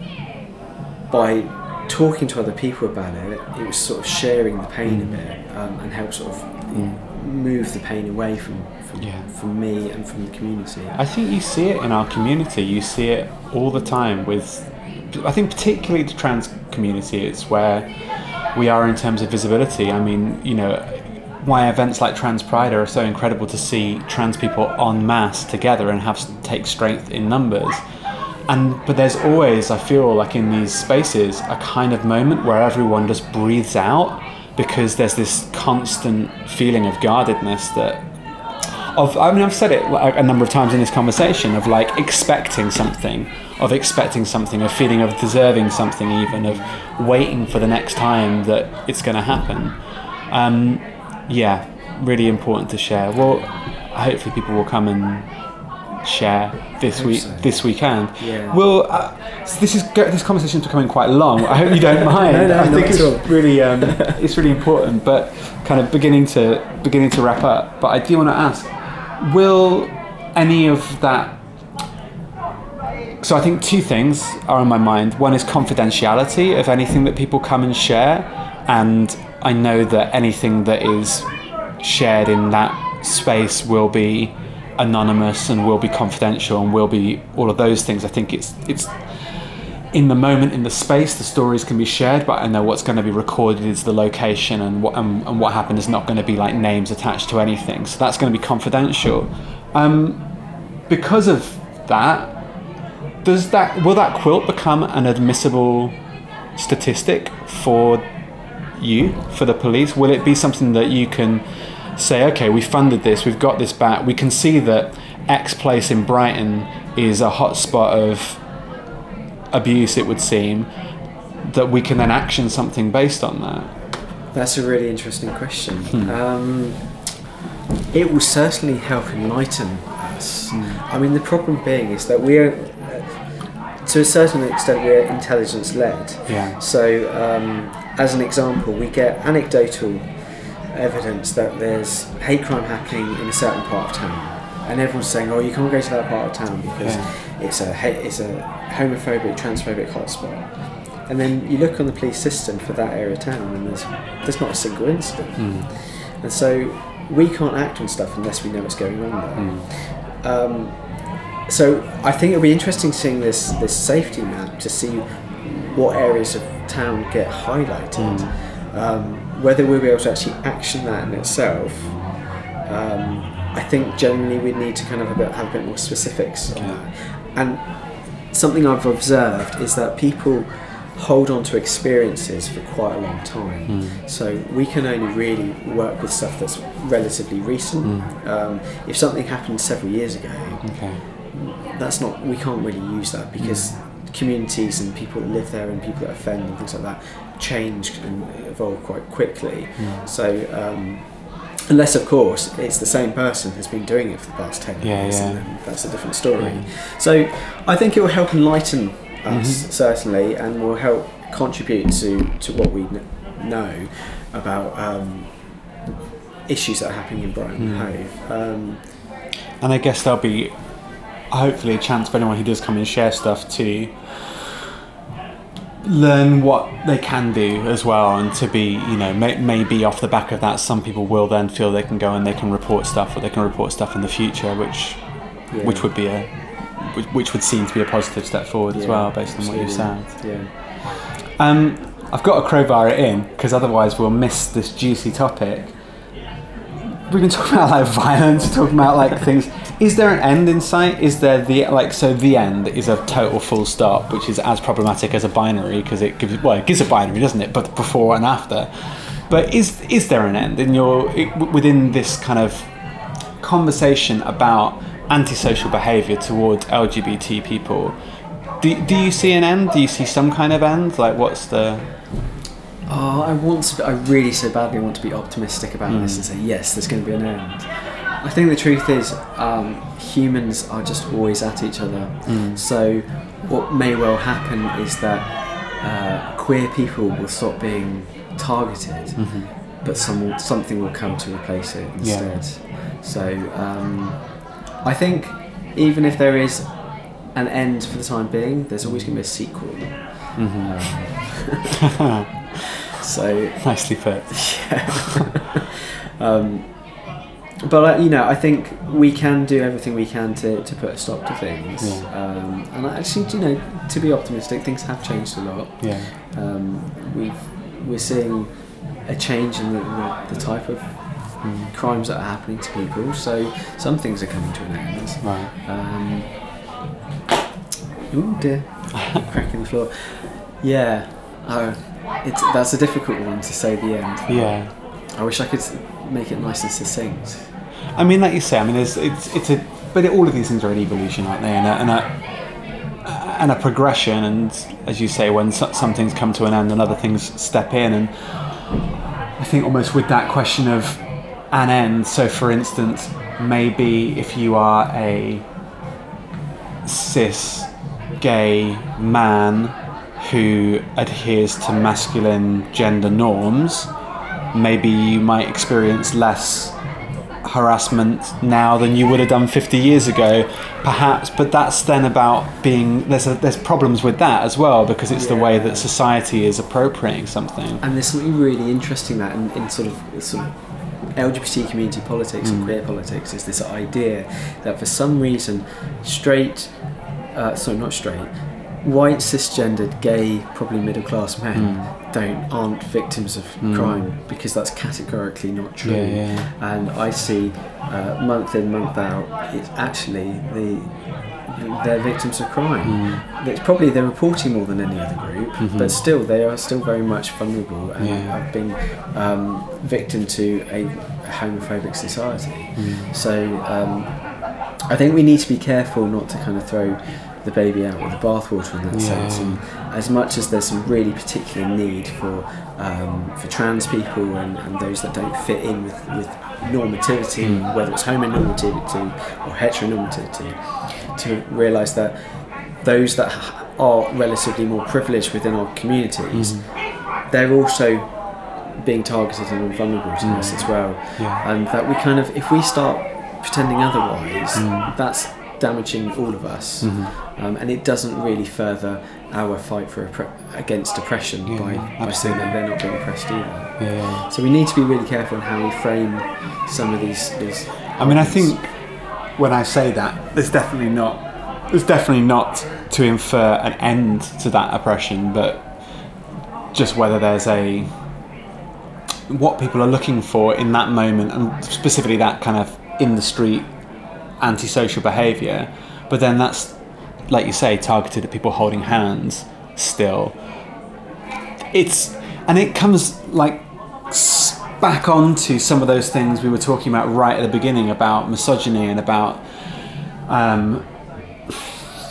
by talking to other people about it, it was sort of sharing the pain a bit um, and help sort of move the pain away from from, Yeah. from me and from the community. I think you see it in our community. You see it all the time with, I think particularly the trans community. It's where we are in terms of visibility. I mean, you know, why events like Trans Pride are so incredible to see trans people en masse together and have take strength in numbers. And but there's always, I feel like in these spaces, a kind of moment where everyone just breathes out because there's this constant feeling of guardedness that of I mean I've said it like a number of times in this conversation of like expecting something of expecting something of feeling of deserving something even of waiting for the next time that it's going to happen um, yeah really important to share well hopefully people will come and share this week so. this weekend Yeah. well uh, so this is this conversation's becoming quite long I hope you don't (laughs) mind No, no, I think it's all. really um, it's really important but kind of beginning to beginning to wrap up but I do want to ask will any of that so I think two things are on my mind. One is confidentiality of anything that people come and share, and I know that anything that is shared in that space will be anonymous and will be confidential and will be all of those things. I think it's it's in the moment in the space the stories can be shared but i know what's going to be recorded is the location and what and, and what happened is not going to be like names attached to anything. So that's going to be confidential. Um, because of that does that will that quilt become an admissible statistic for you for the police? Will it be something that you can say okay we funded this we've got this back. We can see that x place in brighton is a hotspot of abuse, it would seem, that we can then action something based on that? That's a really interesting question. Hmm. Um, it will certainly help enlighten us. I mean, the problem being is that we're, uh, to a certain extent, we're intelligence led. Yeah. So, um, as an example, we get anecdotal evidence that there's hate crime happening in a certain part of town. And everyone's saying, "Oh, you can't go to that part of town because Yeah. It's a it's a homophobic, transphobic hotspot." And then you look on the police system for that area of town, and there's there's not a single incident. And so we can't act on stuff unless we know what's going on there. Um, so I think it'll be interesting seeing this this safety map to see what areas of town get highlighted. Um, whether we'll be able to actually action that in itself, um, I think generally we'd need to kind of a bit, have a bit more specifics on that. And something I've observed is that people hold on to experiences for quite a long time. So we can only really work with stuff that's relatively recent. Um, if something happened several years ago, Okay. that's not we can't really use that because communities and people that live there and people that offend and things like that change and evolve quite quickly. So um, unless of course it's the same person who's been doing it for the past 10 Yeah, years yeah. that's a different story. So I think it will help enlighten us certainly and will help contribute to, to what we kn- know about um, issues that are happening in Brighton and Hove. Um, And I guess there'll be hopefully a chance for anyone who does come and share stuff to learn what they can do as well and to be you know may, maybe off the back of that some people will then feel they can go and they can report stuff or they can report stuff in the future which Yeah. which would be a which, which would seem to be a positive step forward as well based on what you've said. Yeah. Um, I've got to crowbar it in because otherwise we'll miss this juicy topic. We've been talking about like violence, talking about like things. Is there an end in sight? Is there the like so the end is a total full stop, which is as problematic as a binary because it gives well it gives a binary, doesn't it? But before and after. But is is there an end in your within this kind of conversation about antisocial behaviour towards LGBT people? Do, do you see an end? Do you see some kind of end? Like, what's the. Oh, I want to. I really so badly want to be optimistic about this and say yes, there's going to be an end. I think the truth is, um, humans are just always at each other. So, what may well happen is that uh, queer people will stop being targeted, but some something will come to replace it Yeah. instead. So, um, I think even if there is an end for the time being, there's always going to be a sequel. Um, (laughs) (laughs) so (laughs) Nicely put. (laughs) um, but uh, you know, I think we can do everything we can to, to put a stop to things. Yeah. Um, and actually, you know, to be optimistic, things have changed a lot. Yeah. Um, we've we're seeing a change in the, the, the type of crimes that are happening to people. So some things are coming to an end. Right. Um, oh dear, (laughs) cracking the floor. Yeah. Oh, it's that's a difficult one to say the end. Yeah. I wish I could make it nice and succinct. I mean, like you say, I mean, it's it's it's a, but it, all of these things are an evolution, aren't they? And a, and a, and a progression. And as you say, when so, some things come to an end and other things step in, and I think almost with that question of an end. So, for instance, maybe if you are a cis gay man who adheres to masculine gender norms, maybe you might experience less harassment now than you would have done 50 years ago perhaps but that's then about being there's a, there's problems with that as well because it's the way that society is appropriating something. And there's something really interesting that in, in sort of sort of LGBT community politics Mm. and queer politics is this idea that for some reason straight, uh, sorry not straight, white cisgendered gay probably middle class men Mm. don't aren't victims of crime because that's categorically not true. Yeah, yeah. And I see uh, month in month out it's actually the they're victims of crime. Mm. It's probably they're reporting more than any other group, but still they are still very much vulnerable and Mm-hmm. Yeah. have been um, victim to a homophobic society. Mm. So um, I think we need to be careful not to kind of throw the baby out with the bathwater in that Yeah. sense. And as much as there's some really particular need for um, for trans people and, and those that don't fit in with, with normativity, Mm. whether it's homonormativity or heteronormativity, to realise that those that are relatively more privileged within our communities, Mm. they're also being targeted and vulnerable to this as well. Mm. Yeah. And that we kind of, if we start pretending otherwise, Mm. that's damaging all of us. Mm-hmm. Um, and it doesn't really further our fight for oppre- against oppression Yeah, by, by saying that they're not being oppressed either. yeah So we need to be really careful in how we frame some of these. these I mean, I think when I say that, there's definitely not, there's definitely not to infer an end to that oppression, but just whether there's a what people are looking for in that moment, and specifically that kind of in the street antisocial behaviour. But then that's, like you say, targeted at people holding hands. Still, it's and it comes like back onto some of those things we were talking about right at the beginning about misogyny and about um,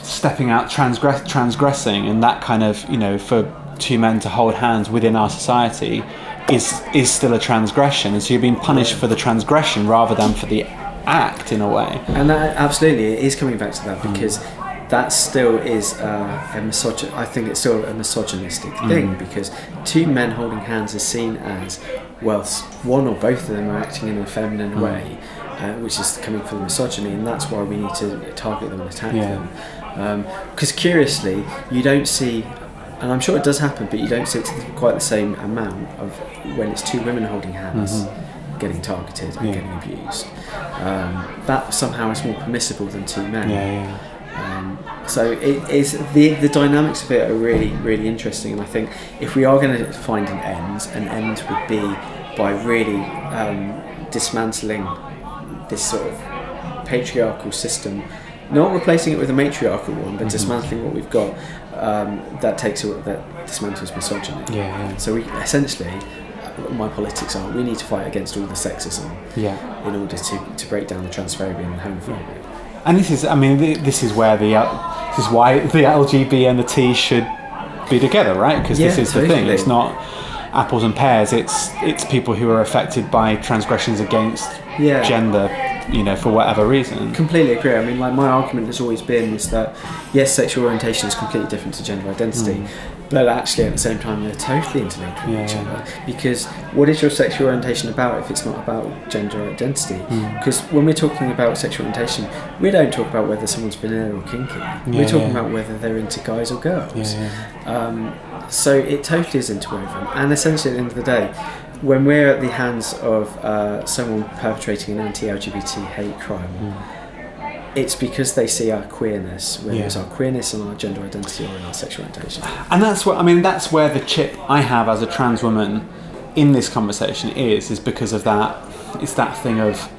stepping out, transgress, transgressing, and that kind of you know for two men to hold hands within our society is is still a transgression, and so you're being punished for the transgression rather than for the act in a way. And that absolutely it is coming back to that because that still is uh, a misogyn. I think it's still a misogynistic thing because two men holding hands is seen as well, one or both of them are acting in a feminine way, uh, which is coming from the misogyny, and that's why we need to target them and attack Yeah. them. Because curiously, you don't see. And I'm sure it does happen, but you don't see it to quite the same amount of when it's two women holding hands getting targeted and Yeah. getting abused. Um, that somehow is more permissible than two men. Yeah, yeah. Um, so it is the the dynamics of it are really really interesting, and I think if we are going to find an end, an end would be by really um, dismantling this sort of patriarchal system, not replacing it with a matriarchal one, Mm-hmm. but dismantling what we've got um, that takes away, that dismantles misogyny. Yeah, yeah. So we essentially. My politics are we need to fight against all the sexism Yeah. in order to, to break down the transphobia and homophobia. And this is, I mean, this is where the, uh, this is why the LGB and the T should be together, right? Because this Yeah, is the thing. It's not apples and pears. It's it's people who are affected by transgressions against Yeah. gender, you know, for whatever reason. Completely agree. I mean, like my argument has always been is that yes, sexual orientation is completely different to gender identity, but actually at the same time they're totally interlinked with. Yeah, each yeah. other. Because what is your sexual orientation about if it's not about gender identity? Hmm. Because when we're talking about sexual orientation, we don't talk about whether someone's vanilla or kinky. Yeah, we're talking yeah. about whether they're into guys or girls. Yeah, Um, so it totally is interwoven. And essentially, at the end of the day, when we're at the hands of uh, someone perpetrating an anti-LGBT hate crime, it's because they see our queerness, whether it's our queerness and our gender identity or in our sexual orientation. And that's what I mean. That's where the chip I have as a trans woman in this conversation is, is because of that. It's that thing of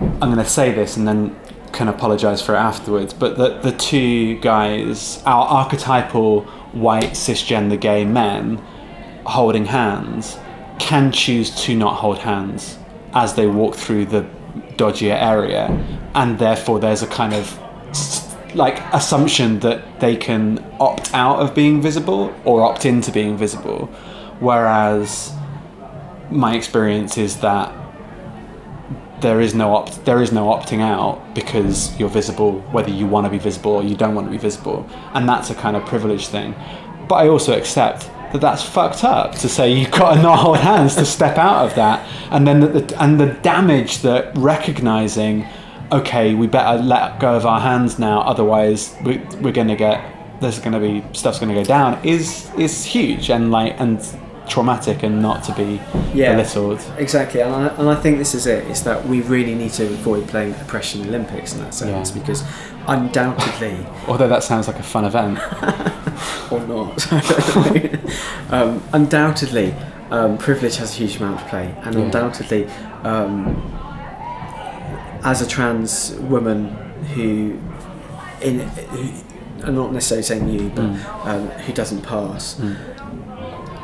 I'm going to say this and then can apologise for it afterwards. But the the two guys, our archetypal white cisgender gay men, holding hands, can choose to not hold hands as they walk through the dodgier area, and therefore there's a kind of like assumption that they can opt out of being visible or opt into being visible, whereas my experience is that there is no opt there is no opting out because you're visible whether you want to be visible or you don't want to be visible and that's a kind of privilege thing. But i also accept that that's fucked up to say you've got to not hold hands to step out of that, and then the, and the damage that recognizing, okay, we better let go of our hands now, otherwise we, we're going to get there's going to be stuff's going to go down is is huge and like and traumatic and not to be Yeah. belittled. Exactly, and I, and I think this is it. it. Is that we really need to avoid playing oppression Olympics in that sense Yeah. because undoubtedly, Although that sounds like a fun event. (laughs) (laughs) or not, (laughs) um, undoubtedly, um, privilege has a huge amount to play, and Yeah. undoubtedly, um, as a trans woman who, in, who, I'm not necessarily saying you, but Mm. um, who doesn't pass.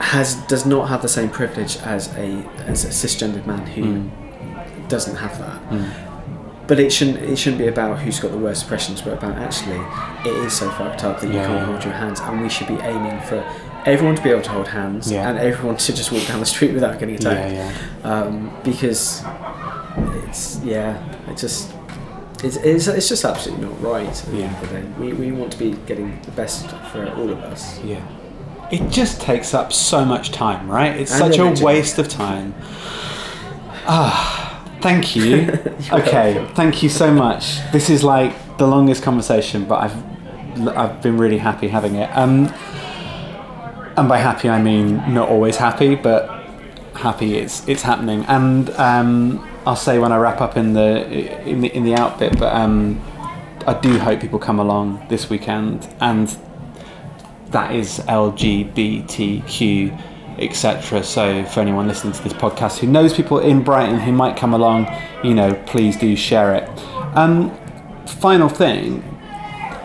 Has does not have the same privilege as a as a cisgendered man who Mm. doesn't have that. But it shouldn't it shouldn't be about who's got the worst oppressions, but about actually it is so fucked up that you Yeah, can't hold your hands, and we should be aiming for everyone to be able to hold hands, Yeah. and everyone to just walk down the street without getting attacked. yeah. Um, because it's yeah, it just. It's, it's, it's just absolutely not right. At the end of the day. We, we want to be getting the best for all of us. Yeah. It just takes up so much time, right? It's And such a waste of time. (sighs) Ah, thank you. (laughs) okay, welcome. thank you so much. This is like the longest conversation, but I've I've been really happy having it. Um, and by happy I mean not always happy, but happy it's it's happening. And um, I'll say when I wrap up in the in the in the out bit, but um, I do hope people come along this weekend and that is LGBTQ, etc. So for anyone listening to this podcast who knows people in Brighton who might come along, you know, please do share it. Um, final thing,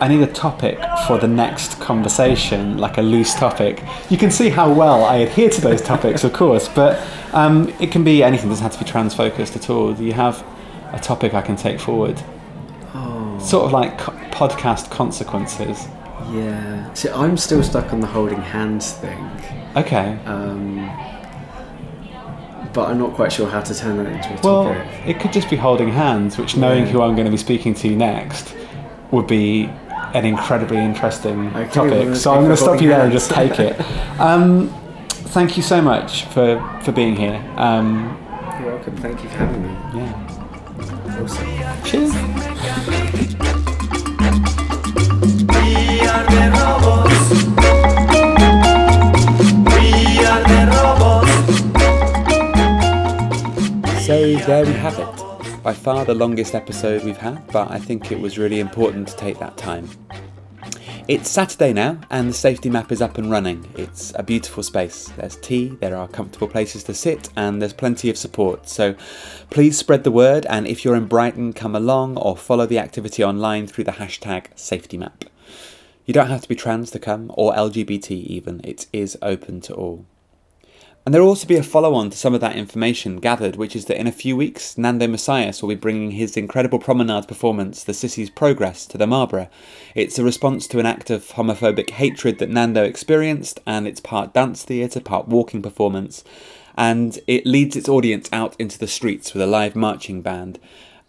I need a topic for the next conversation, like a loose topic. You can see how well I adhere to those topics, of course, but um, it can be anything. It doesn't have to be trans focused at all. Do you have a topic I can take forward? Oh, Sort of like co- podcast consequences. yeah. See, I'm still stuck on the holding hands thing. Okay. Um, but I'm not quite sure how to turn that into a Well, topic. it could just be holding hands, which knowing Yeah. who I'm going to be speaking to next would be an incredibly interesting Okay, topic. well, so I'm going to stop you there and just take it. (laughs) Um, thank you so much for, for being here. Um, You're welcome. Thank you for having me. yeah. Awesome. Cheers. So there we have it. By far the longest episode we've had, but I think it was really important to take that time. It's Saturday now, and the safety map is up and running. It's a beautiful space. There's tea, there are comfortable places to sit, and there's plenty of support. So please spread the word, and if you're in Brighton, come along or follow the activity online through the hashtag safetymap. You don't have to be trans to come, or LGBT even, it is open to all. And there will also be a follow on to some of that information gathered, which is that in a few weeks, Nando Messias will be bringing his incredible promenade performance, The Sissy's Progress, to the Marlborough. It's a response to an act of homophobic hatred that Nando experienced, and it's part dance theatre, part walking performance, and it leads its audience out into the streets with a live marching band.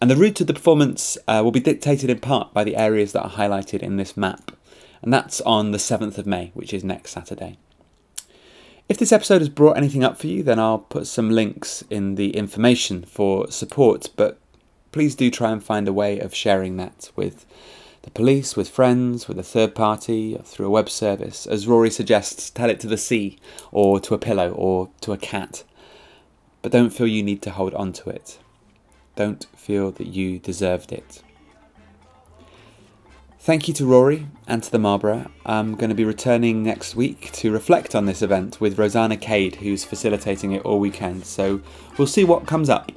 And the route of the performance uh, will be dictated in part by the areas that are highlighted in this map. And that's on the 7th of May, which is next Saturday. If this episode has brought anything up for you, then I'll put some links in the information for support, but please do try and find a way of sharing that with the police, with friends, with a third party, through a web service. As Rory suggests, tell it to the sea, or to a pillow, or to a cat. But don't feel you need to hold on to it. Don't feel that you deserved it. Thank you to Rory and to the Marlborough. I'm going to be returning next week to reflect on this event with Rosana Cade, who's facilitating it all weekend. So we'll see what comes up.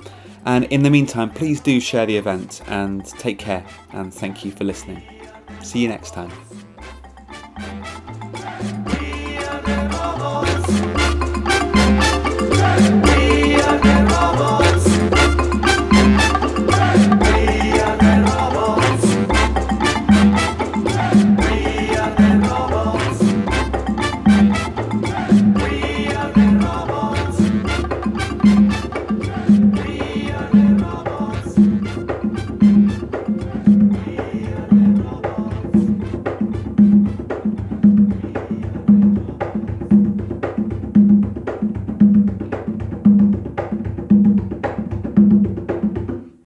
And in the meantime, please do share the event and take care. And thank you for listening. See you next time.